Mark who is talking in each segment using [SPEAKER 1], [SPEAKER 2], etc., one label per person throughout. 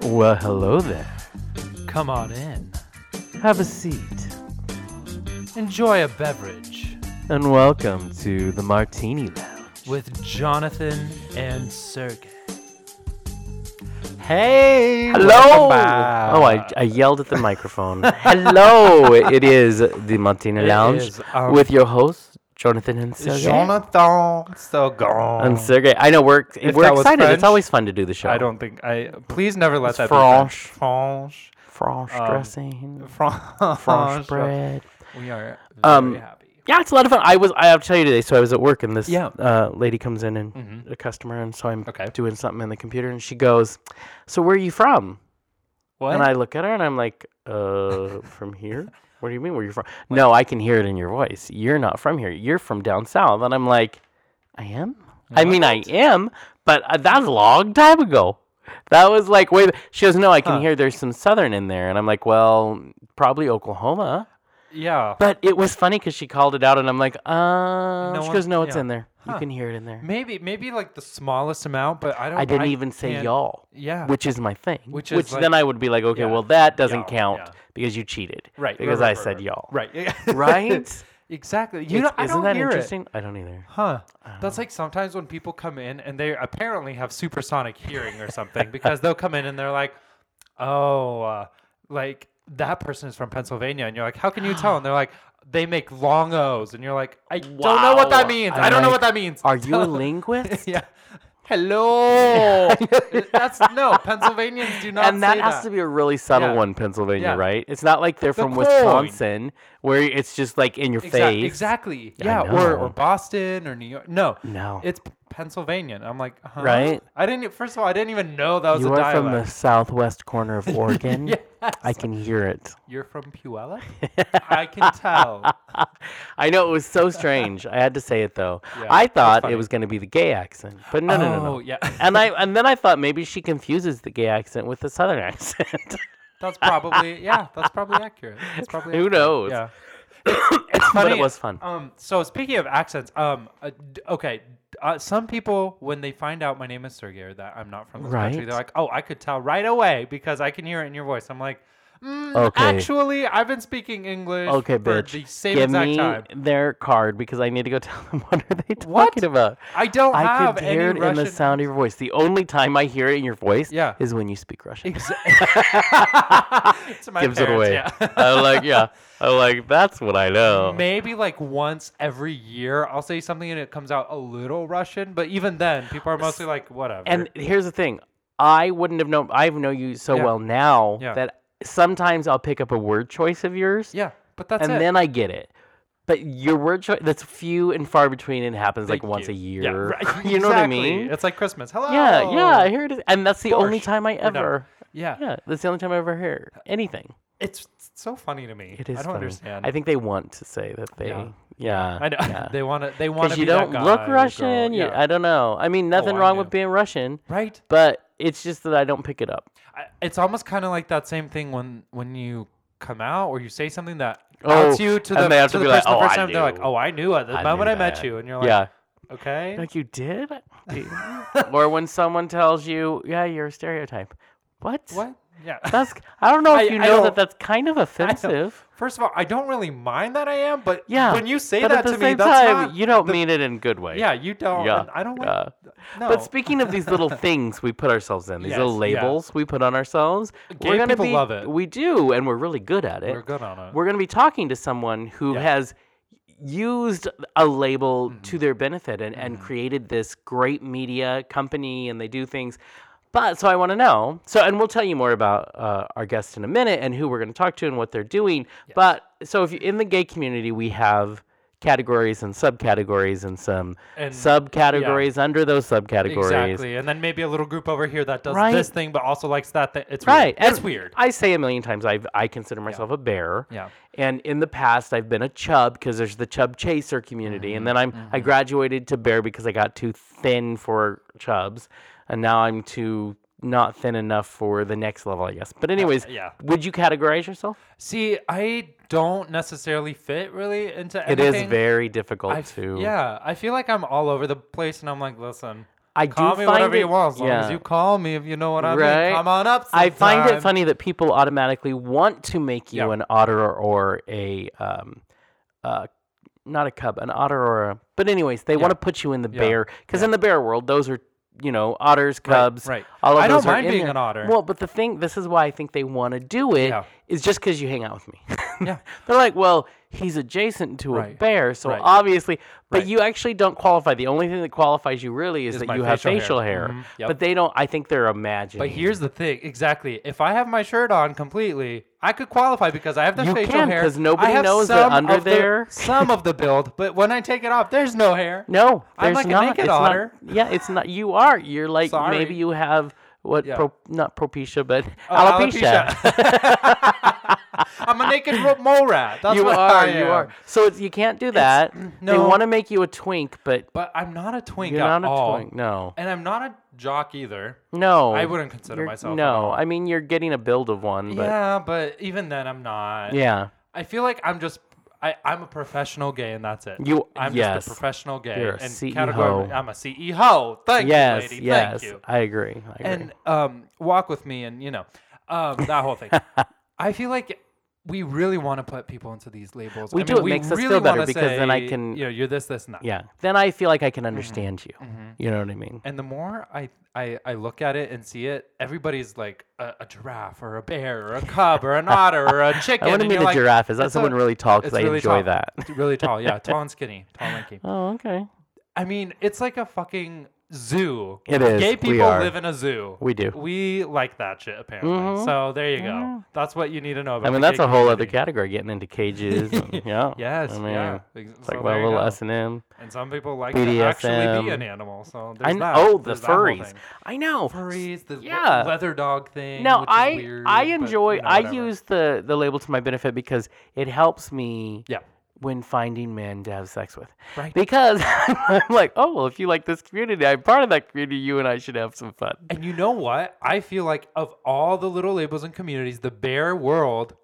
[SPEAKER 1] Well, hello there.
[SPEAKER 2] Come on in.
[SPEAKER 1] Have a seat.
[SPEAKER 2] Enjoy a beverage
[SPEAKER 1] And welcome to the Martini Lounge.
[SPEAKER 2] with Jonathan and Sergey.
[SPEAKER 1] Hey! Hello! Oh, I, I yelled at the microphone. hello! It is the Martini Lounge with your hosts, Jonathan and Sergey.
[SPEAKER 2] Jonathan Sergey.
[SPEAKER 1] And Sergey. I know we're,
[SPEAKER 2] If
[SPEAKER 1] we're
[SPEAKER 2] that was
[SPEAKER 1] excited.
[SPEAKER 2] French,
[SPEAKER 1] It's always fun to do the show.
[SPEAKER 2] I don't think I. Please never let
[SPEAKER 1] It's
[SPEAKER 2] that
[SPEAKER 1] French.
[SPEAKER 2] be French.
[SPEAKER 1] French
[SPEAKER 2] Um,
[SPEAKER 1] dressing,
[SPEAKER 2] French.
[SPEAKER 1] French bread.
[SPEAKER 2] We are very
[SPEAKER 1] Um,
[SPEAKER 2] happy.
[SPEAKER 1] Yeah, it's a lot of fun. I was I have to tell you today. So I was at work and this
[SPEAKER 2] Yeah.
[SPEAKER 1] uh, lady comes in and
[SPEAKER 2] Mhm.
[SPEAKER 1] a customer, and so I'm
[SPEAKER 2] Okay.
[SPEAKER 1] doing something in the computer, and she goes, "So where are you from?"
[SPEAKER 2] What?
[SPEAKER 1] And I look at her and I'm like, "Uh, from here? What do you mean? Where you from?" No, I can hear it in your voice. You're not from here. You're from down south. And I'm like, "I am. I mean, I am, but uh, that a long time ago." That was like wait. She goes, "No, I can
[SPEAKER 2] Huh.
[SPEAKER 1] hear there's some southern in there," and I'm like, "Well, probably Oklahoma."
[SPEAKER 2] yeah.
[SPEAKER 1] But it was funny because she called it out, and I'm like, uh.
[SPEAKER 2] No
[SPEAKER 1] she
[SPEAKER 2] one-
[SPEAKER 1] goes, no, it's
[SPEAKER 2] yeah.
[SPEAKER 1] in there. You can hear it in there.
[SPEAKER 2] Maybe maybe like the smallest amount, but I don't.
[SPEAKER 1] I didn't even say y'all,
[SPEAKER 2] Yeah.
[SPEAKER 1] which is my thing.
[SPEAKER 2] Which
[SPEAKER 1] Which,
[SPEAKER 2] is like-
[SPEAKER 1] then I would be like, okay,
[SPEAKER 2] yeah,
[SPEAKER 1] well that doesn't count
[SPEAKER 2] yeah.
[SPEAKER 1] because you cheated.
[SPEAKER 2] Right.
[SPEAKER 1] Because
[SPEAKER 2] right,
[SPEAKER 1] I
[SPEAKER 2] right,
[SPEAKER 1] said
[SPEAKER 2] right,
[SPEAKER 1] y'all.
[SPEAKER 2] Right.
[SPEAKER 1] Right?
[SPEAKER 2] exactly. You know, I
[SPEAKER 1] isn't
[SPEAKER 2] don't
[SPEAKER 1] that
[SPEAKER 2] hear it.
[SPEAKER 1] interesting? I don't either.
[SPEAKER 2] Huh.
[SPEAKER 1] Don't
[SPEAKER 2] That's
[SPEAKER 1] know.
[SPEAKER 2] like sometimes when people come in and they apparently have supersonic hearing or something because they'll come in and they're like, oh, uh, like that person is from Pennsylvania. And you're like, how can you tell? And they're like, they make long O's. And you're like, I don't know what that means.
[SPEAKER 1] I'm
[SPEAKER 2] I don't know
[SPEAKER 1] like,
[SPEAKER 2] what that means.
[SPEAKER 1] Are you a linguist?
[SPEAKER 2] yeah. Hello. That's no, Pennsylvanians do not
[SPEAKER 1] and that
[SPEAKER 2] say
[SPEAKER 1] has to be a really subtle
[SPEAKER 2] Yeah.
[SPEAKER 1] one, Pennsylvania,
[SPEAKER 2] Yeah.
[SPEAKER 1] right? It's not like they're
[SPEAKER 2] The
[SPEAKER 1] from
[SPEAKER 2] coin.
[SPEAKER 1] Wisconsin, where it's just like in your face.
[SPEAKER 2] Exactly. Yeah. Or, or. Boston or New York. No.
[SPEAKER 1] No.
[SPEAKER 2] It's Pennsylvania. I'm like, huh?
[SPEAKER 1] Right?
[SPEAKER 2] I didn't. First of all, I didn't even know that was
[SPEAKER 1] you
[SPEAKER 2] a
[SPEAKER 1] are
[SPEAKER 2] dialect.
[SPEAKER 1] from the southwest corner of Oregon.
[SPEAKER 2] Yes.
[SPEAKER 1] I can hear it.
[SPEAKER 2] You're from Puyallup. I can tell.
[SPEAKER 1] I know it was so strange. I had to say it though.
[SPEAKER 2] Yeah,
[SPEAKER 1] I thought it was going to be the gay accent, but no, no, no, no.
[SPEAKER 2] Oh, yeah.
[SPEAKER 1] And I and then I thought maybe she confuses the gay accent with the southern accent.
[SPEAKER 2] That's probably yeah. That's probably accurate. That's probably
[SPEAKER 1] Who
[SPEAKER 2] accurate.
[SPEAKER 1] knows?
[SPEAKER 2] Yeah. It's, it's funny.
[SPEAKER 1] but it was fun.
[SPEAKER 2] Um. So speaking of accents, um. Uh, d- okay. Uh, some people, when they find out my name is Sergey or that I'm not from this country, they're like, "Oh, I could tell right away because I can hear it in your voice." I'm like, mm,
[SPEAKER 1] Okay.
[SPEAKER 2] "Actually, I've been speaking English
[SPEAKER 1] okay,
[SPEAKER 2] for
[SPEAKER 1] bitch.
[SPEAKER 2] the same
[SPEAKER 1] Give
[SPEAKER 2] exact
[SPEAKER 1] me
[SPEAKER 2] time."
[SPEAKER 1] their card because I need to go tell them what are they talking
[SPEAKER 2] What?
[SPEAKER 1] about.
[SPEAKER 2] I don't
[SPEAKER 1] I
[SPEAKER 2] have
[SPEAKER 1] could
[SPEAKER 2] any
[SPEAKER 1] hear it
[SPEAKER 2] Russian.
[SPEAKER 1] in the sound of your voice. The only time I hear it in your voice
[SPEAKER 2] Yeah.
[SPEAKER 1] is when you speak Russian.
[SPEAKER 2] Exa- to my
[SPEAKER 1] Gives it away.
[SPEAKER 2] Yeah.
[SPEAKER 1] I'm like, yeah. I'm like, that's what I know.
[SPEAKER 2] Maybe like once every year, I'll say something and it comes out a little Russian. But even then, people are mostly like, whatever.
[SPEAKER 1] And here's the thing, I wouldn't have known. I know you so
[SPEAKER 2] Yeah.
[SPEAKER 1] well now
[SPEAKER 2] Yeah.
[SPEAKER 1] that sometimes I'll pick up a word choice of yours,
[SPEAKER 2] yeah, but that's
[SPEAKER 1] and
[SPEAKER 2] it.
[SPEAKER 1] then I get it. But your word choice that's few and far between, and happens like
[SPEAKER 2] Thank
[SPEAKER 1] once
[SPEAKER 2] you.
[SPEAKER 1] a year.
[SPEAKER 2] Yeah, right.
[SPEAKER 1] you know what I mean?
[SPEAKER 2] It's like Christmas. Hello.
[SPEAKER 1] Yeah, yeah. Here it is, and that's the only time I ever.
[SPEAKER 2] Yeah.
[SPEAKER 1] Yeah, that's the only time I ever hear anything.
[SPEAKER 2] It's so funny to me.
[SPEAKER 1] It is.
[SPEAKER 2] I don't
[SPEAKER 1] funny.
[SPEAKER 2] understand.
[SPEAKER 1] I think they want to say that they.
[SPEAKER 2] Yeah.
[SPEAKER 1] Yeah.
[SPEAKER 2] I know.
[SPEAKER 1] yeah.
[SPEAKER 2] they want to. They want to
[SPEAKER 1] you
[SPEAKER 2] be that
[SPEAKER 1] don't look Russian. you-
[SPEAKER 2] Yeah.
[SPEAKER 1] I don't know. I mean, oh, nothing
[SPEAKER 2] I
[SPEAKER 1] wrong with being Russian,
[SPEAKER 2] right.
[SPEAKER 1] but it's just that I don't pick it up.
[SPEAKER 2] I, it's almost kind of like that same thing when when you come out or you say something that
[SPEAKER 1] Oh,
[SPEAKER 2] outs you to the,
[SPEAKER 1] they have
[SPEAKER 2] to
[SPEAKER 1] to
[SPEAKER 2] the
[SPEAKER 1] be like,
[SPEAKER 2] person the
[SPEAKER 1] "Oh,
[SPEAKER 2] first
[SPEAKER 1] I
[SPEAKER 2] time. They're like, "Oh, I knew at the
[SPEAKER 1] I
[SPEAKER 2] moment I met you," and you're like,
[SPEAKER 1] yeah.
[SPEAKER 2] "Okay."
[SPEAKER 1] Like you did? or when someone tells you, "Yeah, you're a stereotype." What?
[SPEAKER 2] What? Yeah.
[SPEAKER 1] That's I don't know if
[SPEAKER 2] I-
[SPEAKER 1] you
[SPEAKER 2] I
[SPEAKER 1] know
[SPEAKER 2] don't-
[SPEAKER 1] that that's kind of offensive.
[SPEAKER 2] First of all, I don't really mind that I am, but
[SPEAKER 1] Yeah.
[SPEAKER 2] when you say
[SPEAKER 1] but
[SPEAKER 2] that
[SPEAKER 1] at the
[SPEAKER 2] to me,
[SPEAKER 1] same
[SPEAKER 2] that's
[SPEAKER 1] time,
[SPEAKER 2] not
[SPEAKER 1] you don't
[SPEAKER 2] the-
[SPEAKER 1] mean it in a good way.
[SPEAKER 2] Yeah, you don't.
[SPEAKER 1] Yeah.
[SPEAKER 2] and I don't like.
[SPEAKER 1] yeah.
[SPEAKER 2] No.
[SPEAKER 1] But speaking of these little things we put ourselves in, these
[SPEAKER 2] Yes,
[SPEAKER 1] little
[SPEAKER 2] yeah.
[SPEAKER 1] labels we put on ourselves,
[SPEAKER 2] Gay
[SPEAKER 1] we're gonna
[SPEAKER 2] people
[SPEAKER 1] be,
[SPEAKER 2] love it.
[SPEAKER 1] We do, and we're really good at it.
[SPEAKER 2] we're good on it.
[SPEAKER 1] We're going to be talking to someone who
[SPEAKER 2] Yeah.
[SPEAKER 1] has used a label
[SPEAKER 2] Mm-hmm.
[SPEAKER 1] to their benefit and, and created this great media company and they do things. But so I want to know. So, and we'll tell you more about uh, our guest in a minute and who we're going to talk to and what they're doing. But so, if you in the gay community, we have categories and subcategories and some
[SPEAKER 2] And-
[SPEAKER 1] subcategories under those subcategories.
[SPEAKER 2] Exactly, and then maybe a little group over here that does
[SPEAKER 1] Right.
[SPEAKER 2] this thing, but also likes that. Thing. It's
[SPEAKER 1] Right.
[SPEAKER 2] Weird. It's weird.
[SPEAKER 1] I say a million times I I consider myself a bear.
[SPEAKER 2] Yeah.
[SPEAKER 1] And in the past I've been a chub because there's the chub chaser community and then I'm
[SPEAKER 2] Mm-hmm.
[SPEAKER 1] I graduated to bear because I got too thin for chubs and now I'm too not thin enough for the next level, I guess. But anyways,
[SPEAKER 2] yeah.
[SPEAKER 1] would you categorize yourself?
[SPEAKER 2] See, I don't necessarily fit really into
[SPEAKER 1] It
[SPEAKER 2] anything.
[SPEAKER 1] is very difficult
[SPEAKER 2] I
[SPEAKER 1] to
[SPEAKER 2] Yeah, I feel like I'm all over the place, and I'm like, listen,
[SPEAKER 1] I do
[SPEAKER 2] call me
[SPEAKER 1] find
[SPEAKER 2] whatever
[SPEAKER 1] it,
[SPEAKER 2] you want, as long as
[SPEAKER 1] yeah.
[SPEAKER 2] you call me, if you know what I
[SPEAKER 1] Right.
[SPEAKER 2] mean. Come on up.
[SPEAKER 1] I find it funny that people automatically want to make you
[SPEAKER 2] Yeah.
[SPEAKER 1] an otter or a um, uh, not a cub, an otter or a. But anyways, they want to put you in the
[SPEAKER 2] Yeah.
[SPEAKER 1] bear because in the bear world, those are you know otters, cubs,
[SPEAKER 2] right.
[SPEAKER 1] All of
[SPEAKER 2] I don't mind
[SPEAKER 1] in
[SPEAKER 2] being
[SPEAKER 1] there.
[SPEAKER 2] an otter.
[SPEAKER 1] Well, but the thing, this is why I think they want to do it, is
[SPEAKER 2] Yeah.
[SPEAKER 1] just because you hang out with me.
[SPEAKER 2] Yeah.
[SPEAKER 1] They're like, well, he's adjacent to a bear, so
[SPEAKER 2] Right.
[SPEAKER 1] obviously, but
[SPEAKER 2] Right.
[SPEAKER 1] you actually don't qualify. The only thing that qualifies you really is,
[SPEAKER 2] Is
[SPEAKER 1] that you have
[SPEAKER 2] facial hair.
[SPEAKER 1] facial hair.
[SPEAKER 2] Mhm. Yep.
[SPEAKER 1] But they don't. I think they're imagining.
[SPEAKER 2] But here's the thing, exactly. If I have my shirt on completely, I could qualify because I have the
[SPEAKER 1] You
[SPEAKER 2] facial
[SPEAKER 1] can,
[SPEAKER 2] hair.
[SPEAKER 1] 'cause nobody knows that under
[SPEAKER 2] of the-
[SPEAKER 1] there-
[SPEAKER 2] some of the build, but when I take it off, there's no hair.
[SPEAKER 1] No,
[SPEAKER 2] I'm
[SPEAKER 1] there's
[SPEAKER 2] like a naked
[SPEAKER 1] it's not-
[SPEAKER 2] otter.
[SPEAKER 1] yeah, it's not. You are. You're like
[SPEAKER 2] Sorry.
[SPEAKER 1] maybe you have what?
[SPEAKER 2] Yeah.
[SPEAKER 1] Pro, not propecia, but
[SPEAKER 2] Oh,
[SPEAKER 1] alopecia.
[SPEAKER 2] I'm a naked mole rat. That's
[SPEAKER 1] you
[SPEAKER 2] what
[SPEAKER 1] are.
[SPEAKER 2] I
[SPEAKER 1] You are. So it's, you can't do that. They
[SPEAKER 2] no.
[SPEAKER 1] want to make you a twink, but
[SPEAKER 2] But I'm not a twink
[SPEAKER 1] you're not a
[SPEAKER 2] all.
[SPEAKER 1] twink. No.
[SPEAKER 2] And I'm not a jock either.
[SPEAKER 1] No.
[SPEAKER 2] I wouldn't consider
[SPEAKER 1] You're-
[SPEAKER 2] myself.
[SPEAKER 1] No. I mean you're getting a build of one, but
[SPEAKER 2] yeah, but even then, I'm not.
[SPEAKER 1] yeah,
[SPEAKER 2] I feel like I'm just. I, I'm a professional gay, and that's it.
[SPEAKER 1] You-
[SPEAKER 2] I'm
[SPEAKER 1] yes.
[SPEAKER 2] just a professional gay.
[SPEAKER 1] You're a
[SPEAKER 2] and
[SPEAKER 1] CEO.
[SPEAKER 2] categorically- I'm a CEO. Thank
[SPEAKER 1] yes,
[SPEAKER 2] you, lady.
[SPEAKER 1] yes,
[SPEAKER 2] Thank you.
[SPEAKER 1] I agree. I agree.
[SPEAKER 2] And um, walk with me, and you know, um, that whole thing. I feel like we really want to put people into these labels.
[SPEAKER 1] We
[SPEAKER 2] I
[SPEAKER 1] do.
[SPEAKER 2] mean,
[SPEAKER 1] It
[SPEAKER 2] we
[SPEAKER 1] makes us
[SPEAKER 2] really
[SPEAKER 1] feel better because then I can-
[SPEAKER 2] You know, you're this, this, and that.
[SPEAKER 1] yeah, then I feel like I can
[SPEAKER 2] Mm-hmm.
[SPEAKER 1] understand you. You know what I mean?
[SPEAKER 2] And the more I, I, I look at it and see it, everybody's like a, a giraffe or a bear or a cub or an otter or a chicken.
[SPEAKER 1] I want to meet a
[SPEAKER 2] like,
[SPEAKER 1] giraffe. Is that someone
[SPEAKER 2] a-
[SPEAKER 1] really tall? Because
[SPEAKER 2] it's
[SPEAKER 1] I
[SPEAKER 2] really
[SPEAKER 1] enjoy
[SPEAKER 2] tall.
[SPEAKER 1] that.
[SPEAKER 2] Really tall, yeah, tall and skinny, tall and lanky.
[SPEAKER 1] Oh, okay.
[SPEAKER 2] I mean, it's like a fucking zoo.
[SPEAKER 1] It is.
[SPEAKER 2] Gay
[SPEAKER 1] We
[SPEAKER 2] people
[SPEAKER 1] are.
[SPEAKER 2] live in a zoo.
[SPEAKER 1] We do.
[SPEAKER 2] We like that shit apparently.
[SPEAKER 1] Mhm.
[SPEAKER 2] So there you go.
[SPEAKER 1] Yeah.
[SPEAKER 2] That's what you need to know about.
[SPEAKER 1] I mean,
[SPEAKER 2] the
[SPEAKER 1] that's
[SPEAKER 2] gay
[SPEAKER 1] a whole other category, getting into cages. And, yeah.
[SPEAKER 2] Yes.
[SPEAKER 1] I mean,
[SPEAKER 2] yeah.
[SPEAKER 1] It's like well, a little S and M.
[SPEAKER 2] And some people like to actually be an animal. So
[SPEAKER 1] I
[SPEAKER 2] there's
[SPEAKER 1] kn-
[SPEAKER 2] that.
[SPEAKER 1] oh, the
[SPEAKER 2] There's that
[SPEAKER 1] furries. I know.
[SPEAKER 2] Furries, the
[SPEAKER 1] Yeah.
[SPEAKER 2] leather dog thing.
[SPEAKER 1] No,
[SPEAKER 2] which is
[SPEAKER 1] I
[SPEAKER 2] weird,
[SPEAKER 1] I
[SPEAKER 2] but,
[SPEAKER 1] enjoy.
[SPEAKER 2] you know,
[SPEAKER 1] I use the the label to my benefit because it helps me.
[SPEAKER 2] Yeah.
[SPEAKER 1] When finding men to have sex with,
[SPEAKER 2] Right.
[SPEAKER 1] Because I'm like, oh well, if you like this community, I'm part of that community. You and I should have some fun.
[SPEAKER 2] And you know what? I feel like of all the little labels and communities, the bear world.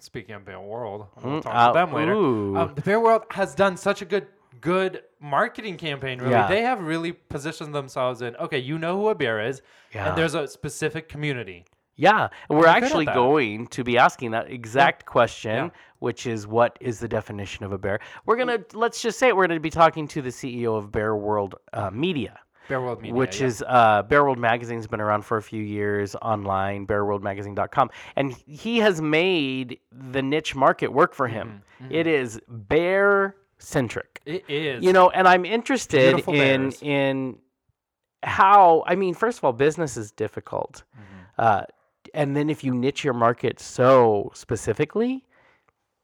[SPEAKER 2] Speaking of bear world, we'll
[SPEAKER 1] Mm,
[SPEAKER 2] talk
[SPEAKER 1] uh,
[SPEAKER 2] about them later. Um, the bear world has done such a good good marketing campaign. Really,
[SPEAKER 1] Yeah.
[SPEAKER 2] they have really positioned themselves in. Okay, you know who a bear is,
[SPEAKER 1] Yeah.
[SPEAKER 2] and there's a specific community.
[SPEAKER 1] Yeah, we're
[SPEAKER 2] They're good at
[SPEAKER 1] actually going to be asking that exact question,
[SPEAKER 2] Yeah.
[SPEAKER 1] Which is what is the definition of a bear? We're gonna let's just say it, we're gonna be talking to the CEO of Bear World uh, Media.
[SPEAKER 2] Bear World Media,
[SPEAKER 1] which
[SPEAKER 2] yeah.
[SPEAKER 1] is uh, Bear World Magazine's been around for a few years online, bearworldmagazine.com. And he has made the niche market work for him.
[SPEAKER 2] Mm-hmm,
[SPEAKER 1] It is bear centric.
[SPEAKER 2] It is.
[SPEAKER 1] You know, and I'm interested
[SPEAKER 2] Beautiful
[SPEAKER 1] in
[SPEAKER 2] bears.
[SPEAKER 1] in how I mean, first of all, business is difficult.
[SPEAKER 2] Mm-hmm.
[SPEAKER 1] Uh, and then if you niche your market so specifically,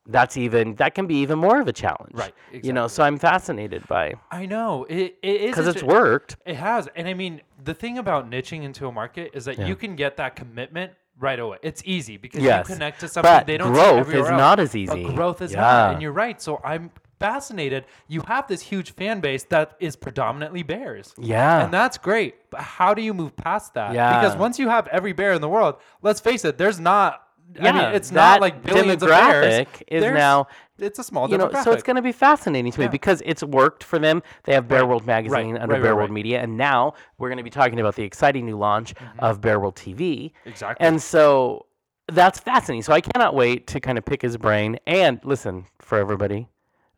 [SPEAKER 1] that's even that can be even more of a challenge.
[SPEAKER 2] Right,
[SPEAKER 1] You know, so I'm fascinated by
[SPEAKER 2] I know it. It is
[SPEAKER 1] because it's worked.
[SPEAKER 2] It has, and I mean, the thing about niching into a market is that
[SPEAKER 1] Yeah.
[SPEAKER 2] you can get that commitment right away. It's easy because
[SPEAKER 1] Yes,
[SPEAKER 2] you connect to something
[SPEAKER 1] but
[SPEAKER 2] they don't. see
[SPEAKER 1] growth is
[SPEAKER 2] else.
[SPEAKER 1] not as
[SPEAKER 2] But
[SPEAKER 1] easy.
[SPEAKER 2] growth is
[SPEAKER 1] Yeah.
[SPEAKER 2] not, and you're right. So I'm fascinated. You have this huge fan base that is predominantly bears.
[SPEAKER 1] Yeah.
[SPEAKER 2] And that's great. But how do you move past that?
[SPEAKER 1] Yeah.
[SPEAKER 2] Because once you have every bear in the world, let's face it, there's not. I mean,
[SPEAKER 1] Yeah,
[SPEAKER 2] it's not like billions of bears.
[SPEAKER 1] demographic is
[SPEAKER 2] There's-
[SPEAKER 1] now-
[SPEAKER 2] It's a small
[SPEAKER 1] you know,
[SPEAKER 2] demographic.
[SPEAKER 1] so it's going to be fascinating to me
[SPEAKER 2] Yeah.
[SPEAKER 1] because it's worked for them. They have Bear World Magazine
[SPEAKER 2] right,
[SPEAKER 1] under
[SPEAKER 2] right,
[SPEAKER 1] Bear
[SPEAKER 2] right,
[SPEAKER 1] World. Media, and now we're going to be talking about the exciting new launch of Bear World TV.
[SPEAKER 2] Exactly.
[SPEAKER 1] And so that's fascinating. So I cannot wait to kind of pick his brain. And listen, for everybody,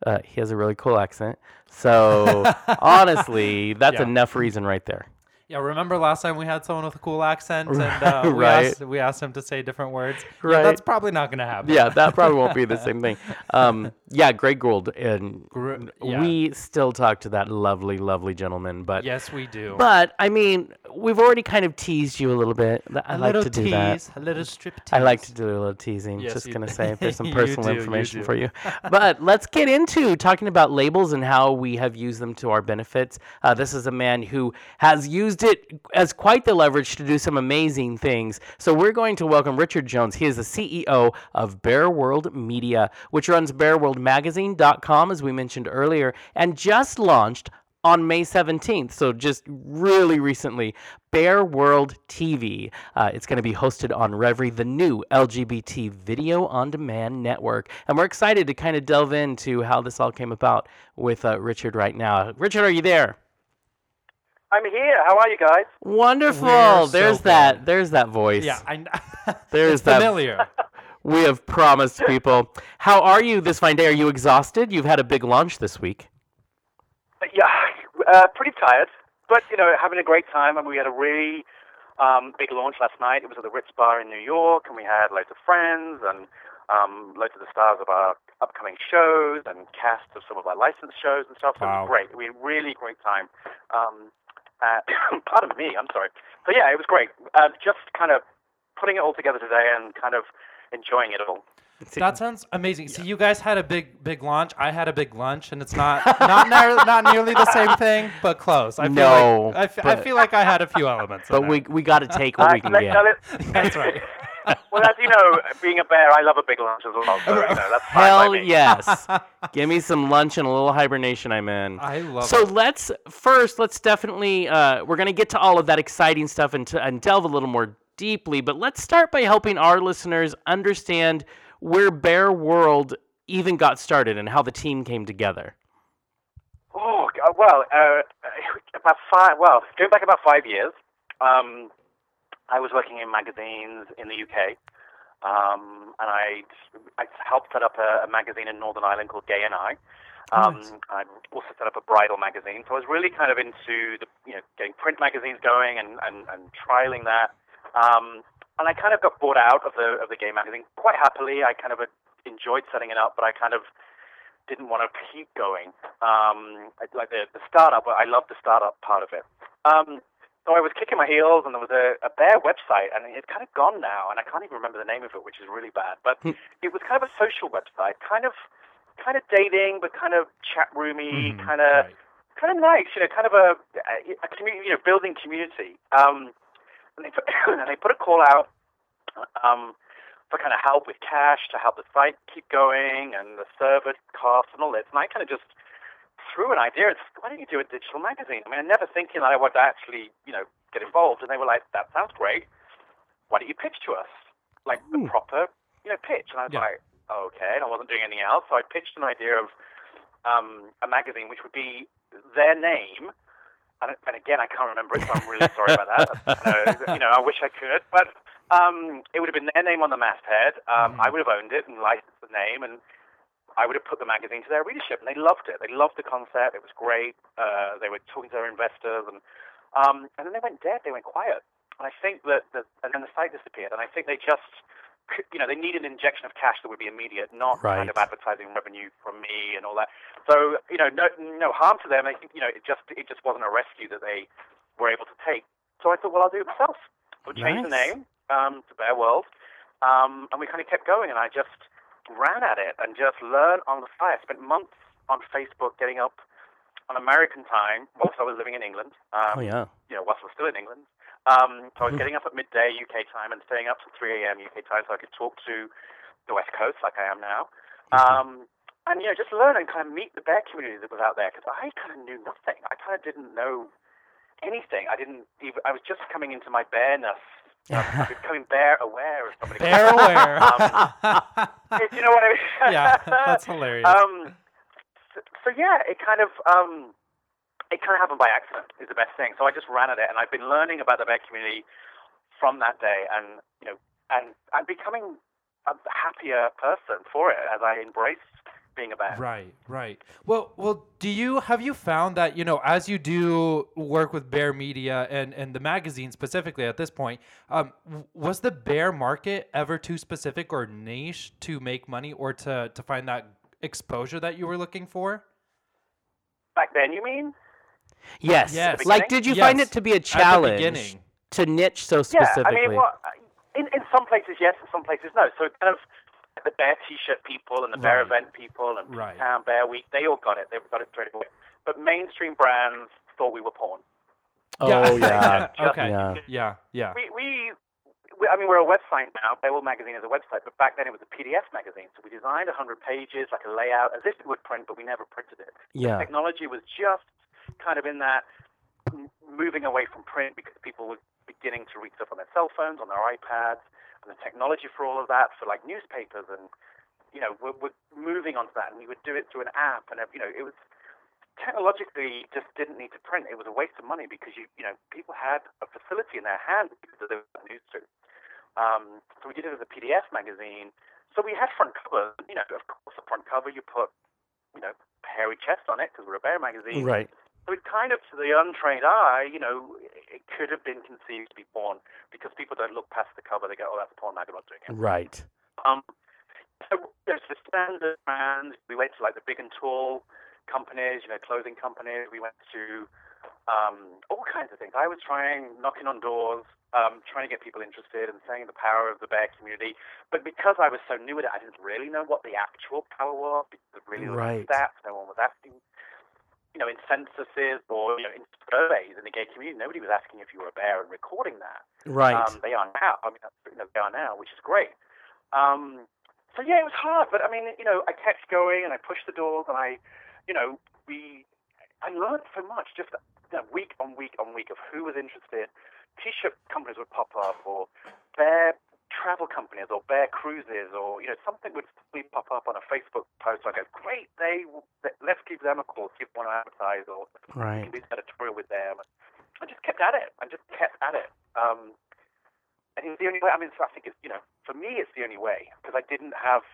[SPEAKER 1] uh, he has a really cool accent. So honestly, that's
[SPEAKER 2] Yeah.
[SPEAKER 1] enough reason right there.
[SPEAKER 2] Yeah, remember last time we had someone with a cool accent and uh, we, asked, we asked him to say different words?
[SPEAKER 1] Right.
[SPEAKER 2] Yeah, that's probably not going to happen.
[SPEAKER 1] Yeah, that probably won't be the same thing. Um, yeah, Greg Gould, and
[SPEAKER 2] Gr- yeah.
[SPEAKER 1] we still talk to that lovely, lovely gentleman. But
[SPEAKER 2] Yes, we do.
[SPEAKER 1] But I mean, we've already kind of teased you a little bit. I
[SPEAKER 2] a
[SPEAKER 1] like to do
[SPEAKER 2] tease,
[SPEAKER 1] that.
[SPEAKER 2] a little strip tease.
[SPEAKER 1] I like to do a little teasing.
[SPEAKER 2] Yes,
[SPEAKER 1] just gonna
[SPEAKER 2] do.
[SPEAKER 1] say if there's some personal
[SPEAKER 2] do,
[SPEAKER 1] information
[SPEAKER 2] do.
[SPEAKER 1] for you. But let's get into talking about labels and how we have used them to our benefits. Uh, this is a man who has used it as quite the leverage to do some amazing things. So we're going to welcome Richard Jones. He is the CEO of Bear World Media, which runs BearWorldMagazine.com, as we mentioned earlier, and just launched on May 17th. So just really recently, Bear World TV. Uh, it's going to be hosted on Reverie, the new LGBT video on demand network. And we're excited to kind of delve into how this all came about with uh, Richard right now. Richard, are you there?
[SPEAKER 3] I'm here. How are you guys?
[SPEAKER 1] Wonderful.
[SPEAKER 2] We're so
[SPEAKER 1] There's
[SPEAKER 2] good.
[SPEAKER 1] that. There's that voice.
[SPEAKER 2] Yeah, I. kn-
[SPEAKER 1] There's that-
[SPEAKER 2] familiar.
[SPEAKER 1] We have promised people. How are you this fine day? Are you exhausted? You've had a big launch this week.
[SPEAKER 3] Yeah, uh, pretty tired, but you know, having a great time. And we had a really um, big launch last night. It was at the Ritz Bar in New York, and we had loads of friends and um, loads of the stars of our upcoming shows and cast of some of our licensed shows and stuff. So it was great. We had a really great time. Um, uh, pardon me, I'm sorry. So yeah, it was great. Uh, just kind of putting it all together today and kind of enjoying it all.
[SPEAKER 2] That sounds amazing. So you guys had a big, big launch. I had a big lunch, and it's not not nar- not nearly the same thing, but close. I feel
[SPEAKER 1] No,
[SPEAKER 2] like, I, f- I
[SPEAKER 1] but-
[SPEAKER 2] feel like I had a few elements. in
[SPEAKER 1] But we we got to take what we can
[SPEAKER 3] let-
[SPEAKER 1] get.
[SPEAKER 3] now let-
[SPEAKER 2] That's right.
[SPEAKER 3] well, as you know, being a bear, I love a big lunch as well. So, you know, that's fine by
[SPEAKER 1] Hell
[SPEAKER 3] me.
[SPEAKER 1] yes. Give me some lunch and a little hibernation I'm in.
[SPEAKER 2] I love
[SPEAKER 1] so
[SPEAKER 2] it.
[SPEAKER 1] let's first let's definitely uh, we're gonna get to all of that exciting stuff and, to, and delve a little more deeply but let's start by helping our listeners understand where bear world even got started and how the team came together
[SPEAKER 3] Oh, uh, well, uh, about five, well, going back about five years, um, I was working in magazines in the UK, um, and I I helped set up a, a magazine in Northern Ireland called Gay and I. Um,
[SPEAKER 2] Nice.
[SPEAKER 3] I also set up a bridal magazine, so I was really kind of into the you know getting print magazines going and and, and trialing that. Um, and I kind of got bought out of the of the gay magazine quite happily. I kind of enjoyed setting it up, but I kind of didn't want to keep going. Um, I, like the the startup, I loved the startup part of it. Um, so I was kicking my heels, and there was a, a Bear website, and it's kind of gone now, and I can't even remember the name of it, which is really bad. But it was kind of a social website, kind of kind of dating, but kind of chat roomy,
[SPEAKER 2] Mhm,
[SPEAKER 3] kind of
[SPEAKER 2] right.
[SPEAKER 3] kind of nice, you know, kind of a, a community, you know, building community. Um, and they put, and they put a call out um, for kind of help with cash to help the site keep going and the server costs and all this. And I kind of just threw an idea. It's, why don't you do a digital magazine? I mean, I never thinking that I would actually, you know, get involved. And they were like, that sounds great. Why don't you pitch to us? Like the proper, you know, pitch. And I was
[SPEAKER 2] Yeah.
[SPEAKER 3] like, okay. And I wasn't doing anything else. So I pitched an idea of um, a magazine which would be their name. And, and again, I can't remember it, so I'm really sorry about that. You know, I wish I could, but um, it would have been their name on the masthead. Um, I would have owned it and licensed the name, and I would have put the magazine to their readership, and they loved it. They loved the concept. It was great. Uh, they were talking to their investors, and um, and then they went dead. They went quiet, and I think that the, and then the site disappeared. And I think they just, you know, they need an injection of cash that would be immediate, not right. kind of advertising revenue from me and all that. So you know, no no harm to them. I think you know, it just it just wasn't a rescue that they were able to take. So I thought, well, I'll do it myself. I'll change the name um, to Bear World, um, and we kind of kept going. And I just ran at it and just learned on the fly. I spent months on Facebook getting up on American time whilst I was living in England. Um,
[SPEAKER 1] oh yeah
[SPEAKER 3] you know, whilst I was still in England. Um, so I was getting up at midday UK time and staying up till 3 a.m. UK time so I could talk to the West Coast like I am now. Um, and, you know, just learn and kind of meet the bear community that was out there because I kind of knew nothing. I kind of didn't know anything. I didn't even, I was just coming into my bareness. Was becoming bear aware of somebody.
[SPEAKER 2] Bear aware.
[SPEAKER 3] you know what I mean?
[SPEAKER 2] yeah, that's hilarious.
[SPEAKER 3] Um, so, so yeah, it kind of um, it kind of happened by accident. Is the best thing. So I just ran at it, and I've been learning about the bear community from that day, and you know, and I'm becoming a happier person for it as I embrace being a bear.
[SPEAKER 2] Right, right. Well, well, do you have you found that you know as you do work with Bear Media and and the magazine specifically at this point, um, was the bear market ever too specific or niche to make money or to to find that exposure that you were looking for?
[SPEAKER 3] Back then, you mean?
[SPEAKER 1] Yes
[SPEAKER 2] Yes.
[SPEAKER 1] like did you find it to be a challenge to niche so specifically?
[SPEAKER 3] Yeah, I mean, well, in in some places yes, in some places no. So kind of the bear T-shirt people and the bear
[SPEAKER 2] Right.
[SPEAKER 3] event people and
[SPEAKER 2] Right.
[SPEAKER 3] Town Bear Week, they all got it. They got it straight away. But mainstream brands thought we were porn.
[SPEAKER 1] oh yeah
[SPEAKER 2] okay.
[SPEAKER 1] Yeah.
[SPEAKER 2] Yeah. Yeah.
[SPEAKER 3] We, we, we, I mean, we're a website now. Bear World Magazine is a website, but back then it was a PDF magazine. So we designed 100 pages, like a layout, as if it would print, but we never printed it.
[SPEAKER 1] yeah
[SPEAKER 3] Technology was just kind of in that moving away from print because people were beginning to read stuff on their cell phones, on their iPads, and the technology for all of that, for like newspapers, and you know, we're, we're moving onto that, and we would do it through an app, and you know, it was technologically just didn't need to print. It was a waste of money because you you know people had a facility in their hands because they were news to. Um, so we did it as a PDF magazine. So we had front cover. You know, of course, the front cover you put you know hairy chest on it because we're a bear magazine.
[SPEAKER 1] Right.
[SPEAKER 3] So it kind of, to the untrained eye, you know, it could have been conceived to be porn because people don't look past the cover. They go, "Oh, that's a porn mag. I'm not doing it."
[SPEAKER 1] Right.
[SPEAKER 3] Um, so there's the standard brands. We went to like the big and tall companies, you know, clothing companies. We went to um, all kinds of things. I was trying, knocking on doors, um, trying to get people interested and saying the power of the bear community. But because I was so new at it, I didn't really know what the actual power was. Because really, there
[SPEAKER 1] Right.
[SPEAKER 3] stats. No one was asking. You know, in censuses or you know, in surveys in the gay community, nobody was asking if you were a bear and recording that.
[SPEAKER 1] Right.
[SPEAKER 3] Um, they are now. I mean, you know, they are now, which is great. Um, so yeah, it was hard, but I mean, you know, I kept going and I pushed the doors and I, you know, we, I learned so much just you know, week on week on week of who was interested. T-shirt companies would pop up, or bear travel companies, or bear cruises, or you know, something would suddenly pop up on a Facebook post. I go, great, they, let's give them a call, see if want to advertise, or
[SPEAKER 1] right.
[SPEAKER 3] do this editorial with them. I just kept at it. I just kept at it. Um, and it's the only way. I mean, so I think it's you know, for me, it's the only way because I didn't have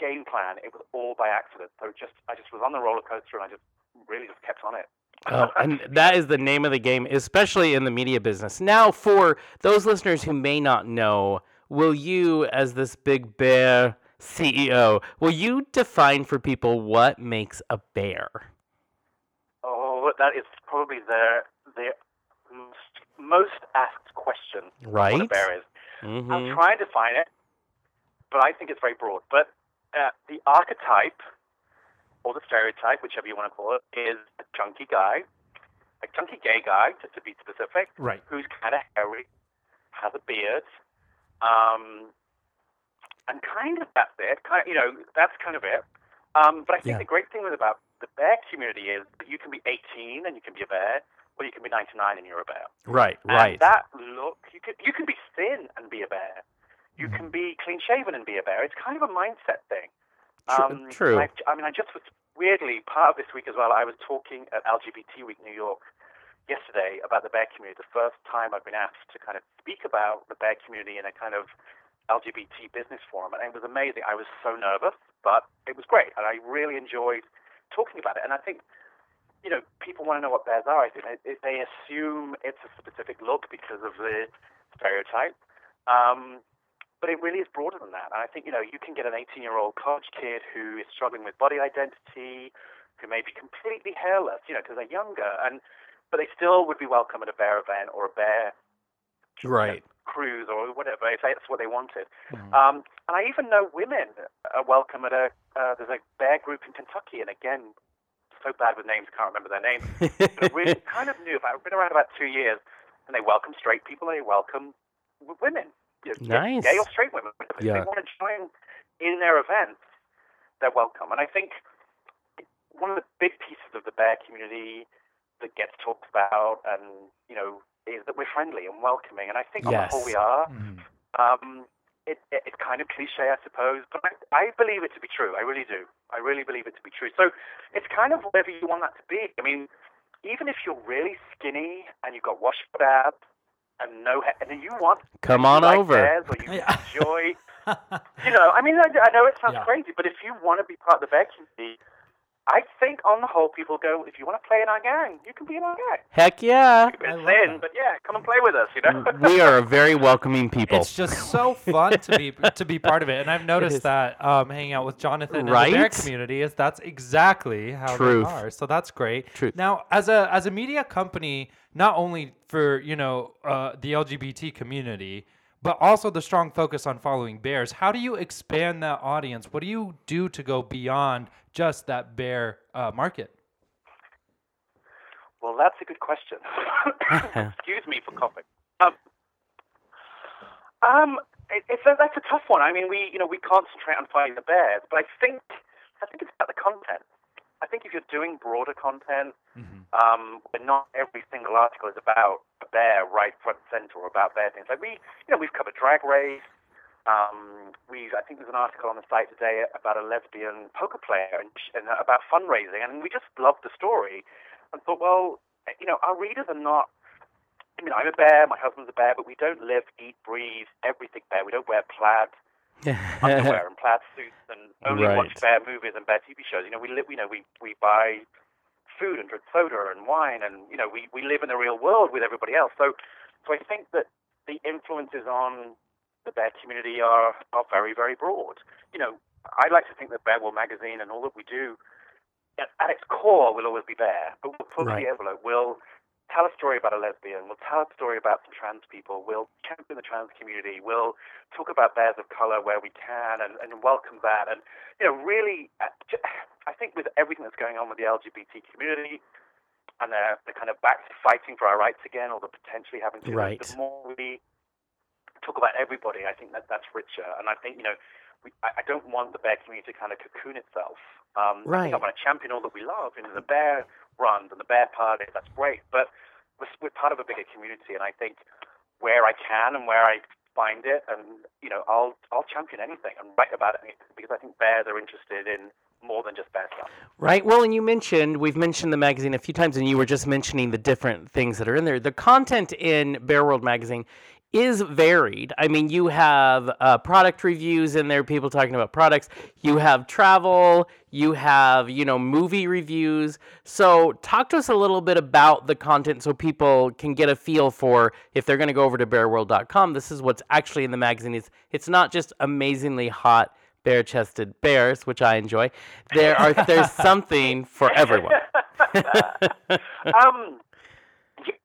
[SPEAKER 3] game plan. It was all by accident. So just I just was on the roller coaster and I just really just kept on it.
[SPEAKER 1] Oh, and that is the name of the game, especially in the media business. Now, for those listeners who may not know, will you, as this big bear CEO, will you define for people what makes a bear?
[SPEAKER 3] oh, that is probably the the most, most asked question.
[SPEAKER 1] Right.
[SPEAKER 3] What a bear is.
[SPEAKER 1] hmm
[SPEAKER 3] I'm trying to find it, but I think it's very broad. But uh, the archetype, or the stereotype, whichever you want to call it, is a chunky guy, a chunky gay guy, just to be specific,
[SPEAKER 2] Right.
[SPEAKER 3] who's kind of hairy, has a beard, um, and kind of that's it. Kind of, you know, that's kind of it. Um, but I think
[SPEAKER 1] Yeah.
[SPEAKER 3] the great thing with about the bear community is that you can be 18 and you can be a bear, or you can be 99 and you're a bear.
[SPEAKER 1] Right,
[SPEAKER 3] And
[SPEAKER 1] right.
[SPEAKER 3] that look, you can you can be thin and be a bear. You
[SPEAKER 1] Mm-hmm.
[SPEAKER 3] can be clean shaven and be a bear. It's kind of a mindset thing. Um,
[SPEAKER 1] true.
[SPEAKER 3] I, I mean, I just was weirdly part of this week as well. I was talking at LGBT Week New York yesterday about the bear community. The first time I've been asked to kind of speak about the bear community in a kind of LGBT business forum, and it was amazing. I was so nervous, but it was great, and I really enjoyed talking about it. And I think you know, people want to know what bears are. I think they, they assume it's a specific look because of the stereotype. Um, but it really is broader than that. And I think, you know, you can get an 18 year old college kid who is struggling with body identity, who may be completely hairless, you know, because they're younger, and but they still would be welcome at a bear event or a bear
[SPEAKER 1] right.
[SPEAKER 3] cruise or whatever if that's what they wanted.
[SPEAKER 1] Mhm.
[SPEAKER 3] Um, and I even know women are welcome at a uh, there's a bear group in Kentucky, and again, so bad with names, I can't remember their names. But really kind of new. I've been around about two years, and they welcome straight people. They welcome women,
[SPEAKER 1] Nice.
[SPEAKER 3] gay or straight women. If
[SPEAKER 1] Yeah.
[SPEAKER 3] they want to join in their events, they're welcome. And I think one of the big pieces of the bear community that gets talked about, and you know, is that we're friendly and welcoming. And I think on the whole we are.
[SPEAKER 2] Mhm.
[SPEAKER 3] Um, it, it, it's kind of cliche, I suppose, but I, I believe it to be true. I really do. I really believe it to be true. So it's kind of whatever you want that to be. I mean, even if you're really skinny and you've got washboard abs and no head, and you want
[SPEAKER 1] Come on
[SPEAKER 3] like
[SPEAKER 1] over.
[SPEAKER 3] bears or you
[SPEAKER 2] Yeah.
[SPEAKER 3] enjoy, you know, I mean, I, I know it sounds
[SPEAKER 2] Yeah.
[SPEAKER 3] crazy, but if you want to be part of the bear community, I think on the whole, people go, if you want to play in our gang, you can be in our gang.
[SPEAKER 1] Heck yeah.
[SPEAKER 3] You're a
[SPEAKER 2] I
[SPEAKER 3] bit
[SPEAKER 2] love
[SPEAKER 3] thin,
[SPEAKER 2] that.
[SPEAKER 3] but yeah, come and play with us, you know?
[SPEAKER 1] we are a very welcoming people.
[SPEAKER 2] It's just so fun to be to be part of it, and I've noticed that um, hanging out with Jonathan in the
[SPEAKER 1] Right?
[SPEAKER 2] bear community is that's exactly how
[SPEAKER 1] Truth.
[SPEAKER 2] they are. So that's great.
[SPEAKER 1] Truth.
[SPEAKER 2] Now, as a as a media company, not only for you know uh, the LGBT community, but also the strong focus on following bears. How do you expand that audience? What do you do to go beyond just that bear uh, market?
[SPEAKER 3] Well, that's a good question. Excuse me for coughing. Um, um, it, it's a, that's a tough one. I mean, we you know we concentrate on finding the bears, but I think I think it's about the content. I think if you're doing broader content, um, where not every single article is about a bear right front and center or about bear things. Like we, you know, we've covered drag race, Um, we, I think there's an article on the site today about a lesbian poker player and, and about fundraising, and we just loved the story and thought, well, you know, our readers are not. I mean, I'm a bear, my husband's a bear, but we don't live, eat, breathe everything bear. We don't wear plaid underwear and plaid suits and only
[SPEAKER 1] Right.
[SPEAKER 3] watch bad movies and bad TV shows. You know, we live. You know, we we buy food and drink soda and wine, and you know, we we live in the real world with everybody else. So, so I think that the influences on the bear community are are very very broad. You know, I like to think that Bear World magazine and all that we do, at, at its core, will always be bear, but we'll push
[SPEAKER 1] Right.
[SPEAKER 3] the envelope. We'll tell a story about a lesbian. We'll tell a story about some trans people. We'll champion the trans community. We'll talk about bears of color where we can and, and welcome that. And, you know, really, I think with everything that's going on with the LGBT community and they're, they're kind of back to fighting for our rights again or the potentially having to,
[SPEAKER 1] Right.
[SPEAKER 3] the more we talk about everybody, I think that that's richer. And I think, you know, we, I, I don't want the bear community to kind of cocoon itself. Um, I,
[SPEAKER 1] Right.
[SPEAKER 3] think I want to champion all that we love. You know, the bear runs and the bear party, that's great. But we're, we're part of a bigger community, and I think where I can and where I find it, and you know, I'll I'll champion anything and write about it because I think bears are interested in more than just bear stuff.
[SPEAKER 1] Right. Well, and you mentioned we've mentioned the magazine a few times, and you were just mentioning the different things that are in there. The content in Bear World magazine is varied. I mean, you have uh, product reviews in there, people talking about products. You have travel. You have you know movie reviews. So talk to us a little bit about the content, so people can get a feel for if they're going to go over to BearWorld.com. This is what's actually in the magazine. It's it's not just amazingly hot bare-chested bears, which I enjoy. There are there's something for everyone.
[SPEAKER 3] um,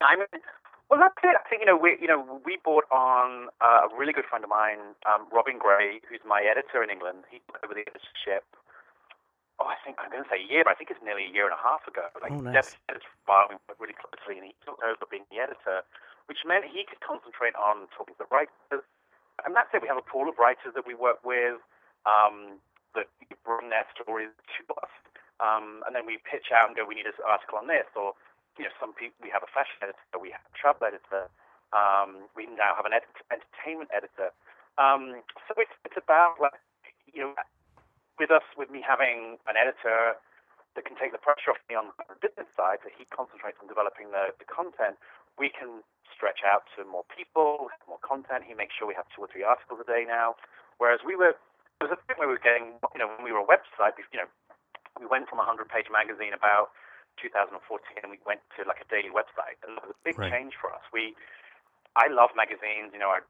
[SPEAKER 3] I mean, well, that's it. I think you know we you know we bought on uh, a really good friend of mine, um, Robin Gray, who's my editor in England. He took over the editorship. Oh, I think I'm going to say a year, but I think it's nearly a year and a half ago. Like,
[SPEAKER 1] Oh, nice.
[SPEAKER 3] Editor file, we worked really closely, and he took over being the editor, which meant he could concentrate on talking to the writers. And that's it. We have a pool of writers that we work with um, that bring their stories to us. Um, and then we pitch out and go, we need an article on this. Or, you know, some people, we have a fashion editor, we have a travel editor, um, we now have an ed- entertainment editor. Um, so it's, it's about, like, you know, with us, with me having an editor that can take the pressure off me on the business side, that he concentrates on developing the, the content, we can stretch out to more people, more content. He makes sure we have two or three articles a day now. Whereas we were, there was a thing where we were getting, you know, when we were a website, you know, we went from a 100 page magazine about 2014 and we went to like a daily website. And it was a big
[SPEAKER 1] Right.
[SPEAKER 3] change for us. We, I love magazines, you know, I,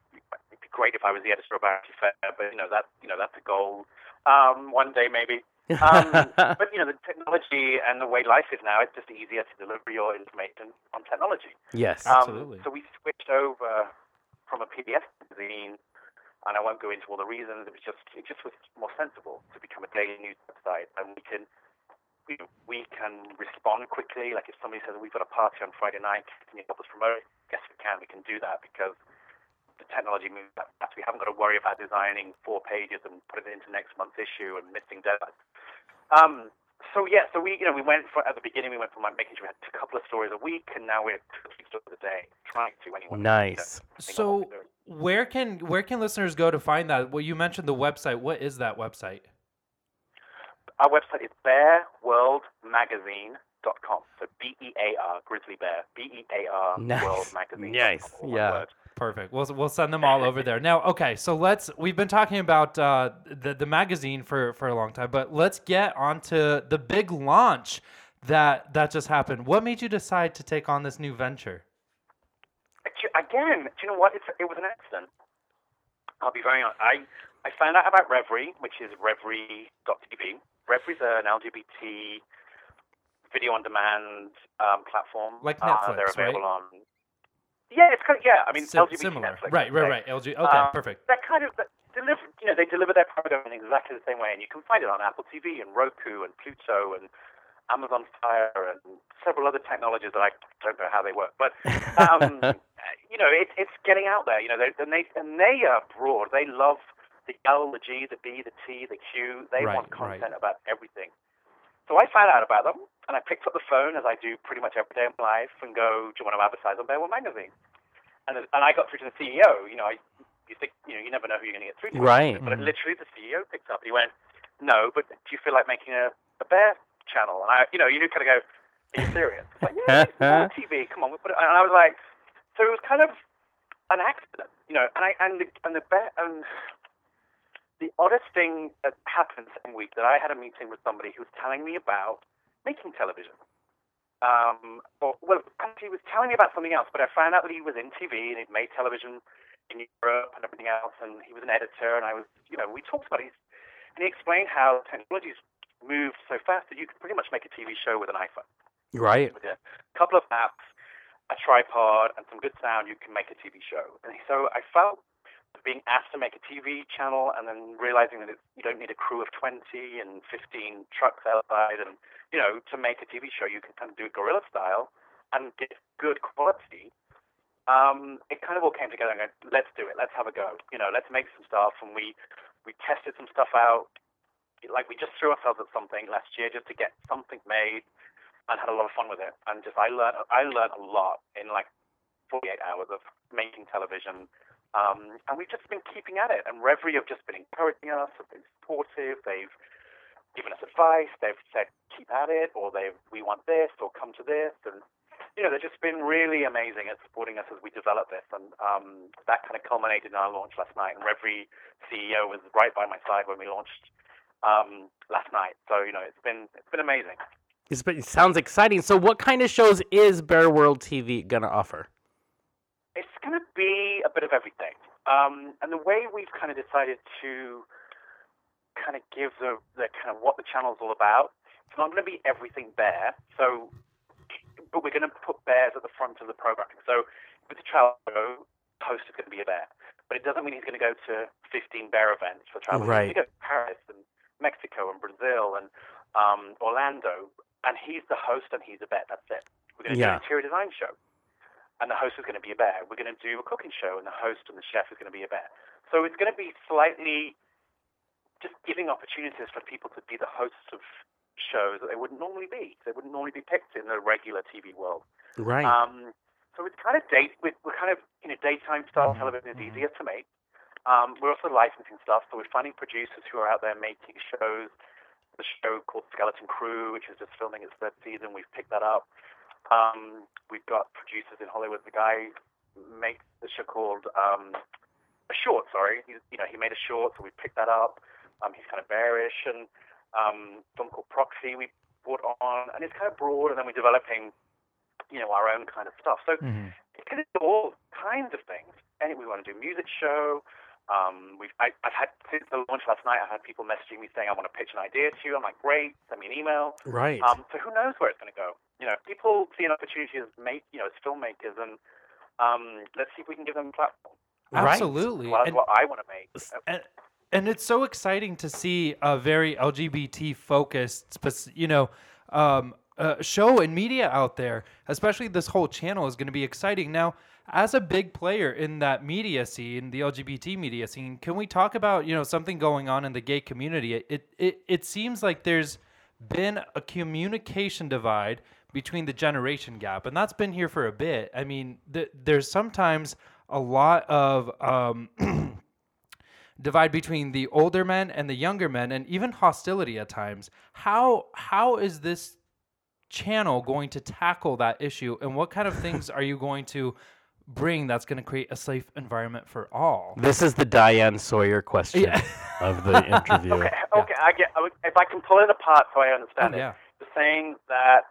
[SPEAKER 3] it'd be great if I was the editor of Vanity Fair, but you know, that, you know, that's a goal. Um, one day maybe. Um, but you know, the technology and the way life is now, it's just easier to deliver your information on technology.
[SPEAKER 1] yes.
[SPEAKER 3] Um,
[SPEAKER 2] Absolutely.
[SPEAKER 3] So we switched over from a PDF magazine, and I won't go into all the reasons. It was just it just was more sensible to become a daily news website, and we can we, we can respond quickly. Like if somebody says we've got a party on Friday night, can you help us promote it? Yes, we can. We can do that because the technology moves that fast. We haven't got to worry about designing four pages and putting it into next month's issue and missing deadlines. Um, so yeah, so we you know we went for at the beginning we went from like making sure we had a couple of stories a week, and now we're two or three stories a day, trying to anyway.
[SPEAKER 1] Nice.
[SPEAKER 2] So where can where can listeners go to find that? Well, you mentioned the website. What is that website?
[SPEAKER 3] Our website is bearworldmagazine.com. So B E A R Grizzly Bear B E A R
[SPEAKER 1] Nice.
[SPEAKER 3] World Magazine.
[SPEAKER 1] Nice. Yeah.
[SPEAKER 2] Perfect. We'll we'll send them all over there. Now, okay, so let's we've been talking about uh, the the magazine for for a long time, but let's get onto the big launch that that just happened. What made you decide to take on this new venture?
[SPEAKER 3] Again, do you know what? It's, it was an accident. I'll be very honest. I, I found out about Reverie, which is reverie.tv. Reverie's an LGBT video on demand um, platform.
[SPEAKER 2] Like
[SPEAKER 3] Uh, they're
[SPEAKER 2] Netflix, right?
[SPEAKER 3] on. Yeah, it's kind of yeah. I mean,
[SPEAKER 2] Sim-
[SPEAKER 3] LGBT
[SPEAKER 2] similar.
[SPEAKER 3] Netflix.
[SPEAKER 2] Right, right, right. LG. Okay,
[SPEAKER 3] Um,
[SPEAKER 2] perfect.
[SPEAKER 3] They're kind of deliver, you know, they deliver their program in exactly the same way, and you can find it on Apple TV and Roku and Pluto and Amazon Fire and several other technologies that I don't know how they work. But um, you know, it, it's getting out there. You know, they, and they and they are broad. They love the L, the G, the B, the T, the Q. They
[SPEAKER 2] Right,
[SPEAKER 3] want
[SPEAKER 2] right.
[SPEAKER 3] content about everything. So I found out about them, and I picked up the phone as I do pretty much every day my life, and go, "Do you want to advertise on Bear World Magazine?" And and I got through to the CEO. You know, I you think you know you never know who you're going to get through to.
[SPEAKER 1] Right.
[SPEAKER 3] But mm-hmm. literally, the CEO picked up. And he went, "No, but do you feel like making a, a bear channel?" And I, you know, you kind of go, "Are you serious?" It's like, yeah, it's TV. Come on, we put it. And I was like, so it was kind of an accident, you know. And I and the and the bear and the oddest thing that happened the same week that I had a meeting with somebody who was telling me about making television. Um, or, well, actually, he was telling me about something else, but I found out that he was in TV and he'd made television in Europe and everything else, and he was an editor, and I was, you know, we talked about it, and he explained how technology's moved so fast that you can pretty much make a TV show with an iPhone.
[SPEAKER 1] Right.
[SPEAKER 3] With a couple of apps, a tripod, and some good sound, you can make a TV show. And so I felt being asked to make a TV channel and then realizing that it, you don't need a crew of 20 and 15 trucks outside and, you know, to make a TV show, you can kind of do it guerrilla style and get good quality. Um, it kind of all came together and go, let's do it. Let's have a go. You know, let's make some stuff. And we, we tested some stuff out. Like we just threw ourselves at something last year just to get something made and had a lot of fun with it. And just, I learned, I learned a lot in like 48 hours of making television um, and we've just been keeping at it. And Reverie have just been encouraging us, have been supportive. They've given us advice. They've said, keep at it, or they we want this, or come to this. And, you know, they've just been really amazing at supporting us as we develop this. And um, that kind of culminated in our launch last night. And Reverie CEO was right by my side when we launched um, last night. So, you know, it's been, it's been amazing.
[SPEAKER 1] It's been, it sounds exciting. So, what kind of shows is Bear World TV going to offer?
[SPEAKER 3] It's going to be a bit of everything. Um, and the way we've kind of decided to kind of give the, the kind of what the channel's all about, it's not going to be everything bear. So, but we're going to put bears at the front of the programming. So, with the travel show, host is going to be a bear. But it doesn't mean he's going to go to 15 bear events for travel.
[SPEAKER 1] Right.
[SPEAKER 3] He's going to go to Paris and Mexico and Brazil and um, Orlando, and he's the host and he's a bear. That's it. We're going to
[SPEAKER 1] Yeah.
[SPEAKER 3] do an interior design show and the host is going to be a bear. We're going to do a cooking show, and the host and the chef is going to be a bear. So it's going to be slightly just giving opportunities for people to be the hosts of shows that they wouldn't normally be. They wouldn't normally be picked in the regular TV world.
[SPEAKER 1] Right.
[SPEAKER 3] Um, so it's kind of date. We're, we're kind of you know daytime style television is easier to make. Um, we're also licensing stuff, so we're finding producers who are out there making shows. The show called Skeleton Crew, which is just filming its third season, we've picked that up. Um, we've got producers in Hollywood. The guy makes the show called um, a short. Sorry, he, you know he made a short, so we picked that up. Um, he's kind of bearish, and um, film called Proxy we brought on, and it's kind of broad. And then we're developing, you know, our own kind of stuff. So
[SPEAKER 2] Mhm.
[SPEAKER 3] it can do all kinds of things. And we want to do a music show. Um, we've I, I've had since the launch last night. I've had people messaging me saying I want to pitch an idea to you. I'm like, great, send me an email.
[SPEAKER 1] right.
[SPEAKER 3] Um, so who knows where it's going to go? You know, people see an opportunity as make, you know, as filmmakers, and um, let's see if we can give them a platform.
[SPEAKER 2] Absolutely.
[SPEAKER 3] Well, that's
[SPEAKER 2] And-
[SPEAKER 3] what I want to make.
[SPEAKER 2] and and it's so exciting to see a very LGBT focused, spec- you know, um, uh, show and media out there. Especially this whole channel is going to be exciting. Now, as a big player in that media scene, the LGBT media scene, can we talk about you know something going on in the gay community? It it it, seems like there's been a communication divide between the generation gap, and that's been here for a bit. I mean, th- there's sometimes a lot of um, divide between the older men and the younger men, and even hostility at times. How how is this channel going to tackle that issue, and what kind of things are you going to bring that's going to create a safe environment for all?
[SPEAKER 1] this is the Diane Sawyer question
[SPEAKER 2] Yeah.
[SPEAKER 1] of the interview.
[SPEAKER 3] Okay, okay, I get. If I can pull it apart so I understand
[SPEAKER 2] Oh,
[SPEAKER 3] it,
[SPEAKER 2] yeah.
[SPEAKER 3] you're saying that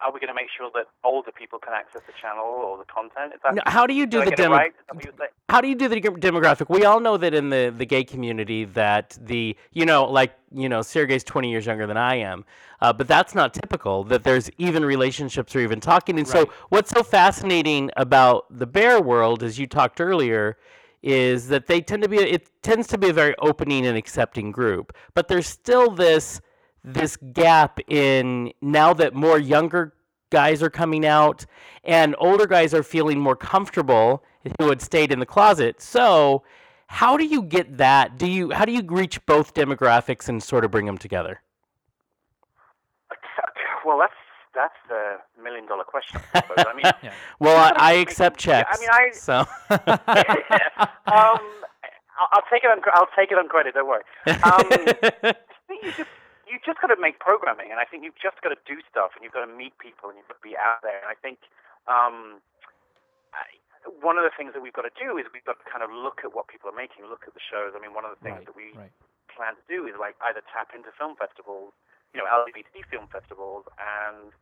[SPEAKER 3] are we going to make sure that older people can access the channel or the content? Is that,
[SPEAKER 1] Now, how do you do the
[SPEAKER 3] get it
[SPEAKER 1] demo?
[SPEAKER 3] right? Is that what you're saying?
[SPEAKER 1] How do you do the demographic? We all know that in the, the gay community that the you know like you know Sergey's twenty years younger than I am, uh, but that's not typical. That there's even relationships or even talking. And so what's so fascinating about the bear world, as you talked earlier, is that they tend to be it tends to be a very opening and accepting group, but there's still this this gap in now that more younger guys are coming out and older guys are feeling more comfortable who had stayed in the closet. So, how do you get that? Do you how do you reach both demographics and sort of bring them together?
[SPEAKER 3] Well, that's that's the million dollar question. I suppose. I mean,
[SPEAKER 2] Yeah.
[SPEAKER 1] Well, I, I accept
[SPEAKER 3] yeah, I
[SPEAKER 1] checks.
[SPEAKER 3] mean, I-
[SPEAKER 1] so
[SPEAKER 3] um, I'll, I'll take it on. I'll take it on credit. Don't worry. Um, I think you just got to make programming, and I think you've just got to do stuff, and you've got to meet people, and you've got to be out there. And I think um, I, one of the things that we've got to do is we've got to kind of look at what people are making, look at the shows. I mean, one of the things
[SPEAKER 2] Right,
[SPEAKER 3] that we
[SPEAKER 2] right.
[SPEAKER 3] plan to do is like either tap into film festivals, you know, LGBT film festivals, and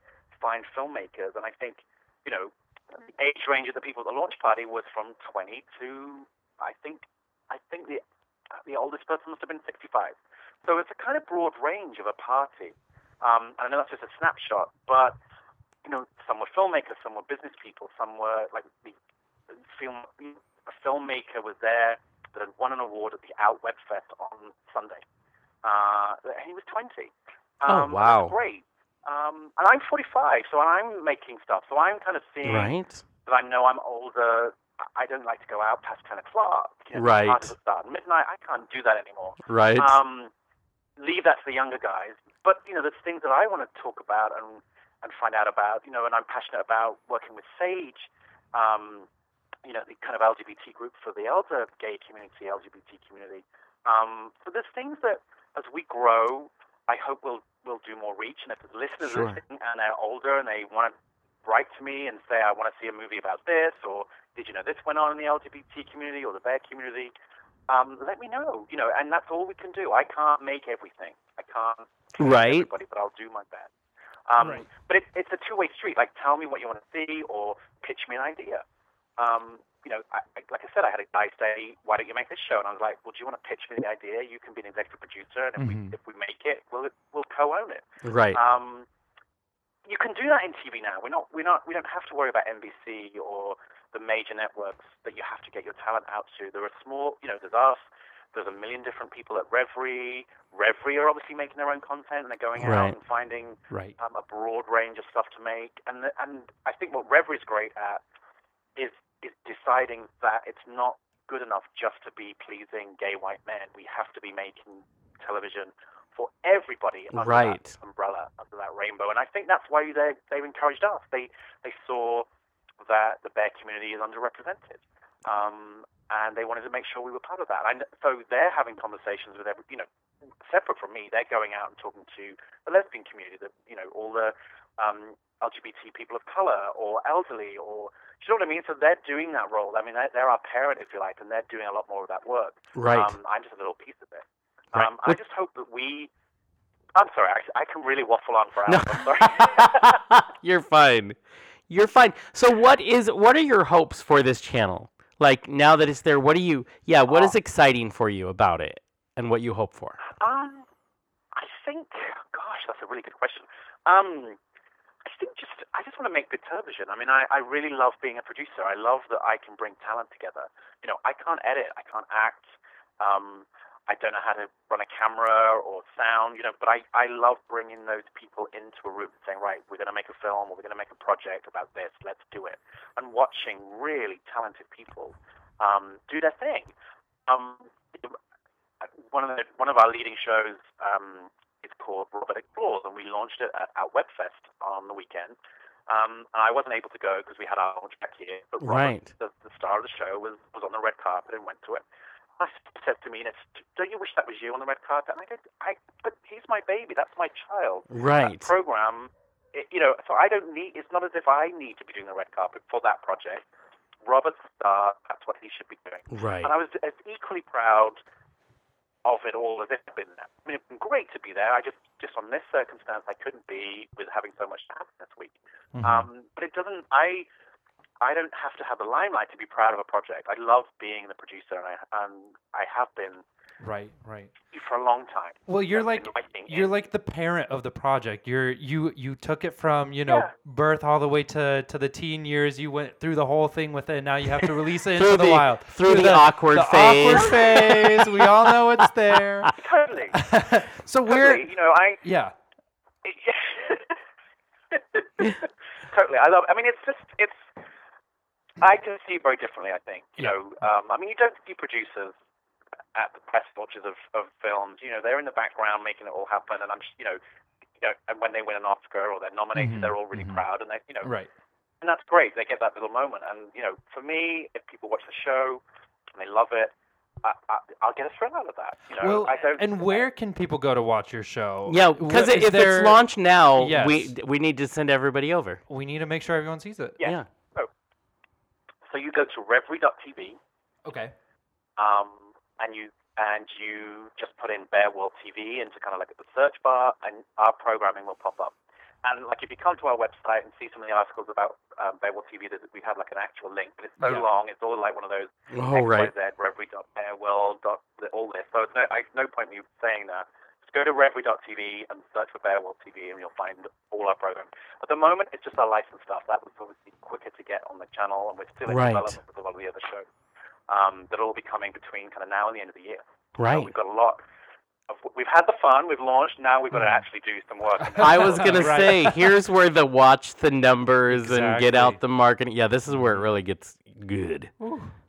[SPEAKER 3] find filmmakers. And I think, you know, the age range of the people at the launch party was from 20 to I think I think the the oldest person must have been 65. So it's a kind of broad range of a party. Um, and I know that's just a snapshot, but you know, some were filmmakers, some were business people, some were like the film. A filmmaker was there that had won an award at the Out Web Fest on Sunday. Uh, and he was 20.
[SPEAKER 1] Oh,
[SPEAKER 3] Um,
[SPEAKER 1] wow.
[SPEAKER 3] Great. Um, and I'm 45, so I'm making stuff. So I'm kind of seeing
[SPEAKER 1] right.
[SPEAKER 3] that I know I'm older. I- don't like to go out past 10 o'clock. You know,
[SPEAKER 1] Right.
[SPEAKER 3] Start at midnight. I can't do that anymore.
[SPEAKER 1] Right.
[SPEAKER 3] Um, leave that to the younger guys. But, you know, there's things that I want to talk about and, and find out about, you know, and I'm passionate about working with SAGE, um, you know, the kind of LGBT group for the elder gay community, LGBT community. Um, so there's things that, as we grow, I hope we'll, we'll do more reach. And if listeners
[SPEAKER 1] Sure.
[SPEAKER 3] listening and they're older and they want to write to me and say, I want to see a movie about this, or did you know this went on in the LGBT community or the bear community? Um, let me know. You know, and that's all we can do. I can't make everything. I can't
[SPEAKER 1] Right.
[SPEAKER 3] everybody, but I'll do my best. Um,
[SPEAKER 2] Right.
[SPEAKER 3] But it, it's a two-way street. Like, tell me what you want to see, or pitch me an idea. Um, you know, I, I, like I said, I had a guy say, "Why don't you make this show?" And I was like, "Well, do you want to pitch me the idea? You can be an executive producer, and if
[SPEAKER 2] Mhm.
[SPEAKER 3] we if we make it, we'll we'll co-own it."
[SPEAKER 1] right.
[SPEAKER 3] Um, you can do that in TV now. We're not, we're not, we don't have to worry about NBC or the major networks that you have to get your talent out to. There are small, you know, there's us. There's a million different people at Revry. Revry are obviously making their own content, and they're going
[SPEAKER 1] Right.
[SPEAKER 3] out and finding
[SPEAKER 2] Right.
[SPEAKER 3] um, a broad range of stuff to make. And the, and I think what Revry's great at is is deciding that it's not good enough just to be pleasing gay white men. We have to be making television for everybody under
[SPEAKER 1] Right.
[SPEAKER 3] that umbrella, under that rainbow. And I think that's why they they've encouraged us. They they saw that the bear community is underrepresented. Um, and they wanted to make sure we were part of that. And so they're having conversations with every, you know, separate from me. They're going out and talking to the lesbian community, the, you know, all the um, LGBT people of color or elderly or, do you know what I mean? So they're doing that role. I mean, they're, they're our parent, if you like, and they're doing a lot more of that work.
[SPEAKER 1] right.
[SPEAKER 3] Um, I'm just a little piece of it.
[SPEAKER 1] Right.
[SPEAKER 3] Um, I just hope that we. I'm sorry, I, I can really waffle on for
[SPEAKER 1] No.
[SPEAKER 3] I'm sorry.
[SPEAKER 1] You're fine. You're fine. So what is what are your hopes for this channel? Like now that it's there, what do you yeah, what is
[SPEAKER 3] Oh.
[SPEAKER 1] exciting for you about it and what you hope for?
[SPEAKER 3] Um, I think, gosh, that's a really good question. Um, I think just, I just want to make good television. I mean, I, I really love being a producer. I love that I can bring talent together. You know, I can't edit, I can't act. Um, I don't know how to run a camera or sound, you know, but I, I love bringing those people into a room and saying, right, we're going to make a film or we're going to make a project about this, let's do it. And watching really talented people um, do their thing. Um, one of the one of our leading shows um, is called Robert Explores, and we launched it at, at Webfest on the weekend. Um, and I wasn't able to go because we had our launch back here. But Robert,
[SPEAKER 1] Right.
[SPEAKER 3] the, the star of the show, was was on the red carpet and went to it. I said to me, "Don't you wish that was you on the red carpet?" And I go, "I, but he's my baby. That's my child.
[SPEAKER 1] Right.
[SPEAKER 3] That program, it, you know. So I don't need. It's not as if I need to be doing the red carpet for that project. Robert's the star. That's what he should be doing.
[SPEAKER 1] Right.
[SPEAKER 3] And I was as equally proud of it all as if I'd been there. I mean, it's been great to be there. I just, just on this circumstance, I couldn't be with having so much to happen this week.
[SPEAKER 2] Mhm.
[SPEAKER 3] Um, but it doesn't. I, I don't have to have the limelight to be proud of a project. I love being the producer, and I, and I have been
[SPEAKER 2] Right. Right.
[SPEAKER 3] for a long time.
[SPEAKER 2] Well, you're
[SPEAKER 3] I've
[SPEAKER 2] like you're like the parent of the project. You're you you took it from you know
[SPEAKER 3] Yeah.
[SPEAKER 2] birth all the way to to the teen years. You went through the whole thing with it. and Now you have to release it into the,
[SPEAKER 1] the-
[SPEAKER 2] wild.
[SPEAKER 1] through the awkward
[SPEAKER 2] the
[SPEAKER 1] phase.
[SPEAKER 2] awkward phase. We all know it's there.
[SPEAKER 3] totally.
[SPEAKER 2] so we're.
[SPEAKER 3] You know, I
[SPEAKER 2] yeah.
[SPEAKER 3] totally. I love. I mean, it's just it's. I can see it very differently. I think. You
[SPEAKER 2] Yeah.
[SPEAKER 3] know, um, I mean, you don't see producers at the press launches of, of films. You know, they're in the background making it all happen, and I'm, just, you know, you know, and when they win an Oscar or they're nominated,
[SPEAKER 2] Mhm,
[SPEAKER 3] they're all really
[SPEAKER 2] mhm.
[SPEAKER 3] proud, and they, you know,
[SPEAKER 2] Right.
[SPEAKER 3] and that's great. They get that little moment, and you know, for me, if people watch the show and they love it, I, I, I'll get a thrill out of that. You know,
[SPEAKER 2] Well,
[SPEAKER 3] I don't.
[SPEAKER 2] and where can people go to watch your show?
[SPEAKER 1] Yeah, because if
[SPEAKER 2] there-
[SPEAKER 1] it's launched now,
[SPEAKER 2] Yes.
[SPEAKER 1] we we need to send everybody over.
[SPEAKER 2] we need to make sure everyone sees it.
[SPEAKER 3] Yeah. So you go to Revry.tv,
[SPEAKER 2] Okay.
[SPEAKER 3] um, and you and you just put in Bear World TV into kind of like the search bar, and our programming will pop up. And like if you come to our website and see some of the articles about um, Bear World TV, there's- we have like an actual link, but it's so
[SPEAKER 2] Yeah.
[SPEAKER 3] long. It's all like one of those
[SPEAKER 1] Oh right.
[SPEAKER 3] XYZ, Revry.bearworld, dot, all this. So it's no, I, no point me saying that. Just go to Revry.tv and search for Bear World TV, and you'll find all our programs. At the moment, it's just our licensed stuff. That was obviously quicker to get on the channel, and we're still in
[SPEAKER 1] Right.
[SPEAKER 3] development with a lot of the other shows. Um, that'll all be coming between kind of now and the end of the year. So
[SPEAKER 1] Right.
[SPEAKER 3] we've got a lot. Of, we've had the fun. We've launched. Now we've got to
[SPEAKER 2] Mm.
[SPEAKER 3] actually do some work.
[SPEAKER 1] I was gonna say, here's where the watch the numbers and get out the marketing. Yeah, this is where it really gets good.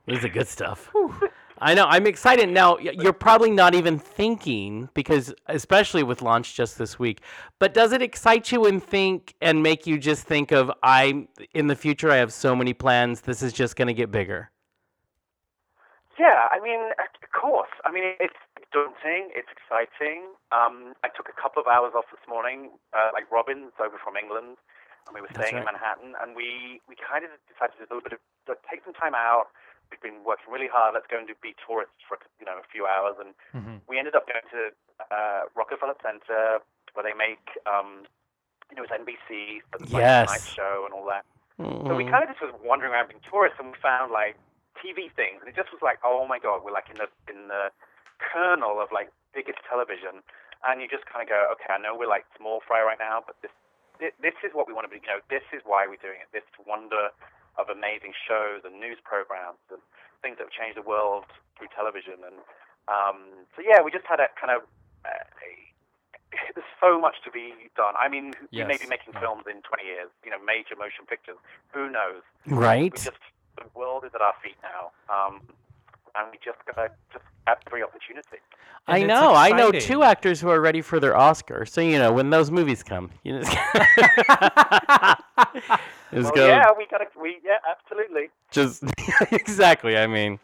[SPEAKER 1] This is the good stuff. I know. I'm excited now. You're probably not even thinking because, especially with launch just this week. But does it excite you and think and make you just think of I in the future? I have so many plans. This is just gonna get bigger.
[SPEAKER 3] Yeah, I mean, of course. I mean, it's daunting. It's exciting. Um, I took a couple of hours off this morning, uh, like Robin's over from England, and we were
[SPEAKER 1] That's
[SPEAKER 3] staying in. Manhattan, and we, we kind of decided to do a little bit of like, take some time out. We've been working really hard. Let's go and do be tourists for you know a few hours, and
[SPEAKER 2] Mhm.
[SPEAKER 3] we ended up going to uh, Rockefeller Center where they make um, you know it's NBC, the
[SPEAKER 1] Yes.
[SPEAKER 3] Tonight Show and all that. So we
[SPEAKER 1] Mhm.
[SPEAKER 3] kind of just was wandering around being tourists, and we found like TV things, and it just was like, oh my god, we're like in the in the kernel of like biggest television, and you just kind of go, okay, I know we're like small fry right now, but this this is what we want to be. You know, this is why we're doing it. This to wonder of amazing shows and news programs and things that have changed the world through television, and um, so yeah, we just had a kind of. Uh, there's so much to be done. I mean, we may be making films in 20 years, you know, major motion pictures. Who knows?
[SPEAKER 1] right.
[SPEAKER 3] We just the world is at our feet now, um, and we just gotta just have every opportunity.
[SPEAKER 1] I
[SPEAKER 2] And it's
[SPEAKER 1] know. I know two actors who are ready for their Oscar. So you know when those movies come, you know. Just
[SPEAKER 3] Well,
[SPEAKER 1] go.
[SPEAKER 3] yeah, we gotta, we yeah, absolutely.
[SPEAKER 1] Just exactly. I mean,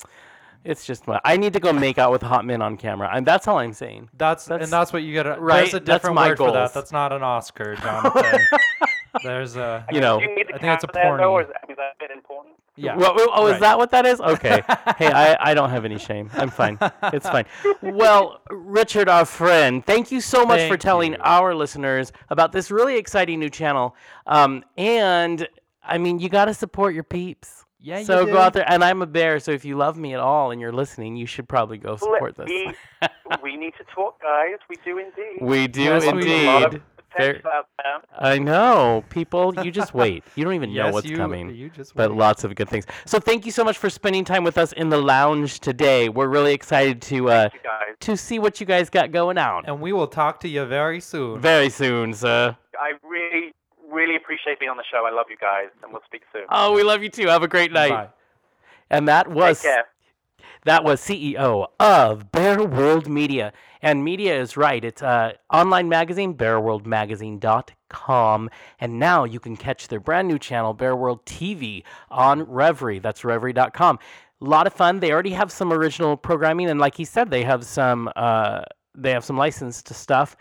[SPEAKER 1] it's just. I need to go make out with hot men on camera, and that's all I'm saying.
[SPEAKER 2] That's,
[SPEAKER 1] That's-
[SPEAKER 2] and that's what you gotta.
[SPEAKER 1] right,
[SPEAKER 2] There's a
[SPEAKER 1] that's
[SPEAKER 2] different
[SPEAKER 1] my
[SPEAKER 2] word for that. That's not an Oscar, Jonathan. There's a.
[SPEAKER 1] You know.
[SPEAKER 3] You
[SPEAKER 2] I think it's a
[SPEAKER 3] camera there, though, or is, is that important?
[SPEAKER 2] Yeah.
[SPEAKER 1] Well, oh, oh, is that what that is? Okay. hey, I, I don't have any shame. I'm fine. It's fine. Well, Richard, our friend, thank you so much for telling
[SPEAKER 2] you.
[SPEAKER 1] our listeners about this really exciting new channel. Um, and I mean, you got to support your peeps.
[SPEAKER 2] Yeah, you
[SPEAKER 1] So
[SPEAKER 2] do.
[SPEAKER 1] go out there, and I'm a bear. So if you love me at all and you're listening, you should probably go
[SPEAKER 3] Well,
[SPEAKER 1] support this.
[SPEAKER 3] We, we need to talk, guys. We do indeed.
[SPEAKER 1] We do
[SPEAKER 2] Yes, we do.
[SPEAKER 3] There's a lot of
[SPEAKER 1] indeed.
[SPEAKER 3] Potential out there.
[SPEAKER 1] I know, people. You just wait. You don't even know what's
[SPEAKER 2] you,
[SPEAKER 1] coming.
[SPEAKER 2] You just
[SPEAKER 1] but
[SPEAKER 2] wait.
[SPEAKER 1] lots of good things. So thank you so much for spending time with us in the lounge today. We're really excited to uh, to see what you guys got going on
[SPEAKER 2] and we will talk to you very soon.
[SPEAKER 1] very soon, sir.
[SPEAKER 3] I really, really appreciate being on the show. I love you guys, and we'll speak soon.
[SPEAKER 1] Oh, we love you too. Have a great night.
[SPEAKER 2] Bye.
[SPEAKER 1] And that
[SPEAKER 3] Take
[SPEAKER 1] was
[SPEAKER 3] care.
[SPEAKER 1] That was CEO of Bear World Media. And media is right. It's uh, online magazine, bearworldmagazine.com. And now you can catch their brand new channel, Bear World TV, on Revry. That's revry.com. A lot of fun. They already have some original programming, and like he said, they have some uh, they have some licensed stuff.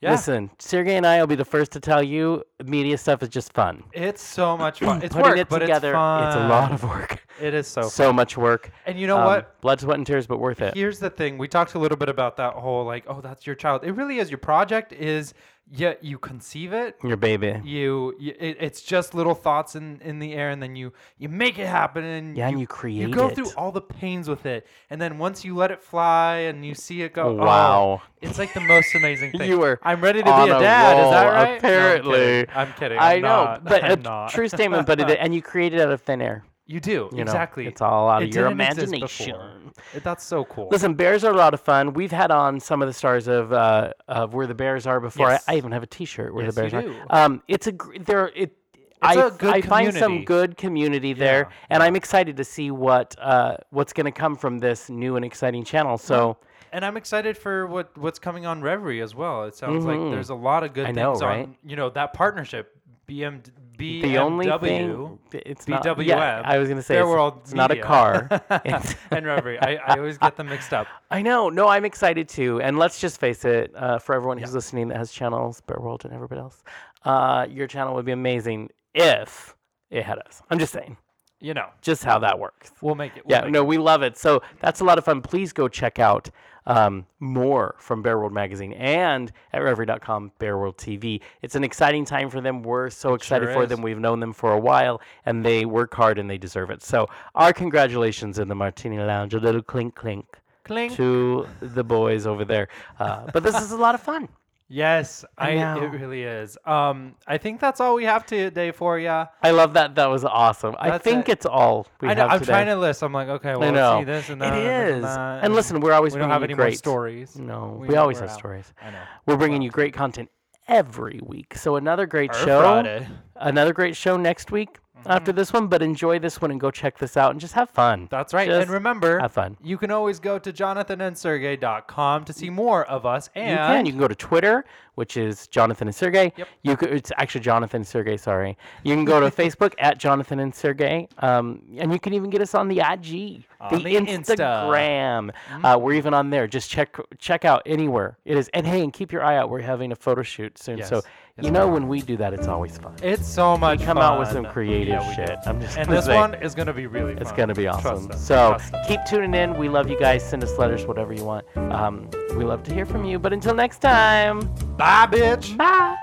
[SPEAKER 2] Yeah.
[SPEAKER 1] Listen, Sergey and I will be the first to tell you, media stuff is just fun.
[SPEAKER 2] It's so much fun. It's
[SPEAKER 1] Putting
[SPEAKER 2] work,
[SPEAKER 1] it
[SPEAKER 2] but
[SPEAKER 1] together,
[SPEAKER 2] it's fun.
[SPEAKER 1] it's a lot of work.
[SPEAKER 2] It is so.
[SPEAKER 1] So,
[SPEAKER 2] fun.
[SPEAKER 1] much work.
[SPEAKER 2] And you know
[SPEAKER 1] Um,
[SPEAKER 2] what?
[SPEAKER 1] Blood, sweat, and tears, but worth it.
[SPEAKER 2] Here's the thing. We talked a little bit about that whole like, oh, that's your child. It really is. Your project is, yeah, you conceive it.
[SPEAKER 1] Your baby.
[SPEAKER 2] You, you it, it's just little thoughts in, in the air, and then you you make it happen, and
[SPEAKER 1] Yeah,
[SPEAKER 2] you,
[SPEAKER 1] and you create
[SPEAKER 2] you go
[SPEAKER 1] it.
[SPEAKER 2] through all the pains with it, and then once you let it fly and you see it go, oh,
[SPEAKER 1] Wow.
[SPEAKER 2] it's like the most amazing thing.
[SPEAKER 1] You were
[SPEAKER 2] I'm ready to be a
[SPEAKER 1] a
[SPEAKER 2] dad. is that
[SPEAKER 1] roll,
[SPEAKER 2] right? No, I'm
[SPEAKER 1] apparently.
[SPEAKER 2] kidding. I'm kidding.
[SPEAKER 1] I
[SPEAKER 2] I'm
[SPEAKER 1] know,
[SPEAKER 2] not.
[SPEAKER 1] but
[SPEAKER 2] I'm
[SPEAKER 1] a
[SPEAKER 2] not.
[SPEAKER 1] true statement. But it, and you created out of thin air.
[SPEAKER 2] You do
[SPEAKER 1] You know,
[SPEAKER 2] exactly.
[SPEAKER 1] it's all out
[SPEAKER 2] It
[SPEAKER 1] of your
[SPEAKER 2] didn't exist
[SPEAKER 1] imagination.
[SPEAKER 2] It- That's so cool.
[SPEAKER 1] Listen, bears are a lot of fun. We've had on some of the stars of uh, of where the bears are before.
[SPEAKER 2] Yes.
[SPEAKER 1] I, I even have a T-shirt where
[SPEAKER 2] Yes,
[SPEAKER 1] the
[SPEAKER 2] you
[SPEAKER 1] bears
[SPEAKER 2] do.
[SPEAKER 1] are. Um, it's a gr- there. It. I,
[SPEAKER 2] a good
[SPEAKER 1] I find some
[SPEAKER 2] community.
[SPEAKER 1] good community there,
[SPEAKER 2] Yeah,
[SPEAKER 1] and I'm excited to see what uh, what's going to come from this new and exciting channel. So
[SPEAKER 2] And I'm excited for what what's coming on Revry as well. It sounds like there's a lot of good
[SPEAKER 1] I
[SPEAKER 2] things
[SPEAKER 1] know,
[SPEAKER 2] on you know that partnership BM BMW
[SPEAKER 1] the only thing it's not yeah, I was going to say it's,
[SPEAKER 2] World
[SPEAKER 1] it's not a car.
[SPEAKER 2] And Revry. I, I always get them mixed up.
[SPEAKER 1] I know. No, I'm excited too. And let's just face it, uh, for everyone who's listening that has channels, Bear World and everybody else, uh, your channel would be amazing if it had us. I'm just saying,
[SPEAKER 2] You know,
[SPEAKER 1] just how that works.
[SPEAKER 2] we'll make it. We'll
[SPEAKER 1] Yeah,
[SPEAKER 2] make
[SPEAKER 1] no, we love it. So that's a lot of fun. Please go check out um, more from Bear World Magazine and at Revry.com, Bear World TV. It's an exciting time for them. We're so excited
[SPEAKER 2] sure
[SPEAKER 1] for
[SPEAKER 2] is.
[SPEAKER 1] them. We've known them for a while, and they work hard and they deserve it. So our congratulations in the Martini Lounge. A little clink clink
[SPEAKER 2] Clink.
[SPEAKER 1] to the boys over there. Uh, but this is a lot of fun.
[SPEAKER 2] Yes,
[SPEAKER 1] I
[SPEAKER 2] I, it really is. Um, I think that's all we have today for you.
[SPEAKER 1] I love that. That was awesome. I think
[SPEAKER 2] it.
[SPEAKER 1] it's all we
[SPEAKER 2] I know,
[SPEAKER 1] have
[SPEAKER 2] I'm
[SPEAKER 1] today.
[SPEAKER 2] trying to list. I'm like, okay, well,
[SPEAKER 1] I
[SPEAKER 2] let's see this and
[SPEAKER 1] it
[SPEAKER 2] that.
[SPEAKER 1] is.
[SPEAKER 2] And, that,
[SPEAKER 1] And listen, we're always
[SPEAKER 2] we don't
[SPEAKER 1] bringing
[SPEAKER 2] have
[SPEAKER 1] you
[SPEAKER 2] any more
[SPEAKER 1] great
[SPEAKER 2] stories.
[SPEAKER 1] No, we,
[SPEAKER 2] We-
[SPEAKER 1] always have
[SPEAKER 2] out.
[SPEAKER 1] stories.
[SPEAKER 2] I know.
[SPEAKER 1] We're bringing you great content every week. So another great
[SPEAKER 2] Or
[SPEAKER 1] show.
[SPEAKER 2] Friday.
[SPEAKER 1] Another great show next week after this one. But enjoy this one and go check this out and just have fun.
[SPEAKER 2] Mm-hmm. That's right.
[SPEAKER 1] Just
[SPEAKER 2] and remember,
[SPEAKER 1] have fun.
[SPEAKER 2] you can always go to jonathanandsergey.com to see more of us. And
[SPEAKER 1] You can. You can go to Twitter, which is Jonathan and Sergey.
[SPEAKER 2] Yep.
[SPEAKER 1] You could, it's actually Jonathan and Sergey. Sorry. You can go to Facebook at Jonathan and Sergey, um, and you can even get us on the IG,
[SPEAKER 2] On
[SPEAKER 1] the,
[SPEAKER 2] the Insta.
[SPEAKER 1] Instagram. Uh, we're even on there. Just check check out anywhere it is. And hey, and keep your eye out. We're having a photo shoot soon, so
[SPEAKER 2] Yes. Yes,
[SPEAKER 1] you know when we do that, it's always fun.
[SPEAKER 2] it's so much
[SPEAKER 1] we come
[SPEAKER 2] fun.
[SPEAKER 1] out with some creative
[SPEAKER 2] Yeah, do.
[SPEAKER 1] shit. I'm just
[SPEAKER 2] And this
[SPEAKER 1] say.
[SPEAKER 2] one is going to be really fun.
[SPEAKER 1] It's gonna be awesome. So keep tuning in. We love you guys. Send us letters, whatever you want. Um, we love to hear from you. But until next time,
[SPEAKER 2] Bye, bitch.
[SPEAKER 1] bye.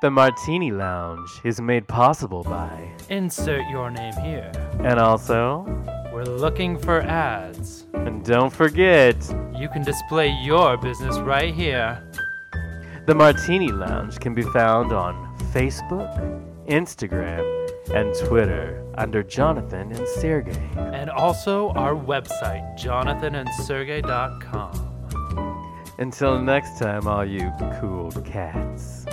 [SPEAKER 1] The Martini Lounge is made possible by,
[SPEAKER 2] Insert your name here.
[SPEAKER 1] and also,
[SPEAKER 2] We're looking for ads.
[SPEAKER 1] and don't forget,
[SPEAKER 2] You can display your business right here.
[SPEAKER 1] The Martini Lounge can be found on Facebook, Instagram, and Twitter under Jonathan and Sergey.
[SPEAKER 2] And also our website, jonathanandsergey.com.
[SPEAKER 1] Until next time, all you cool cats.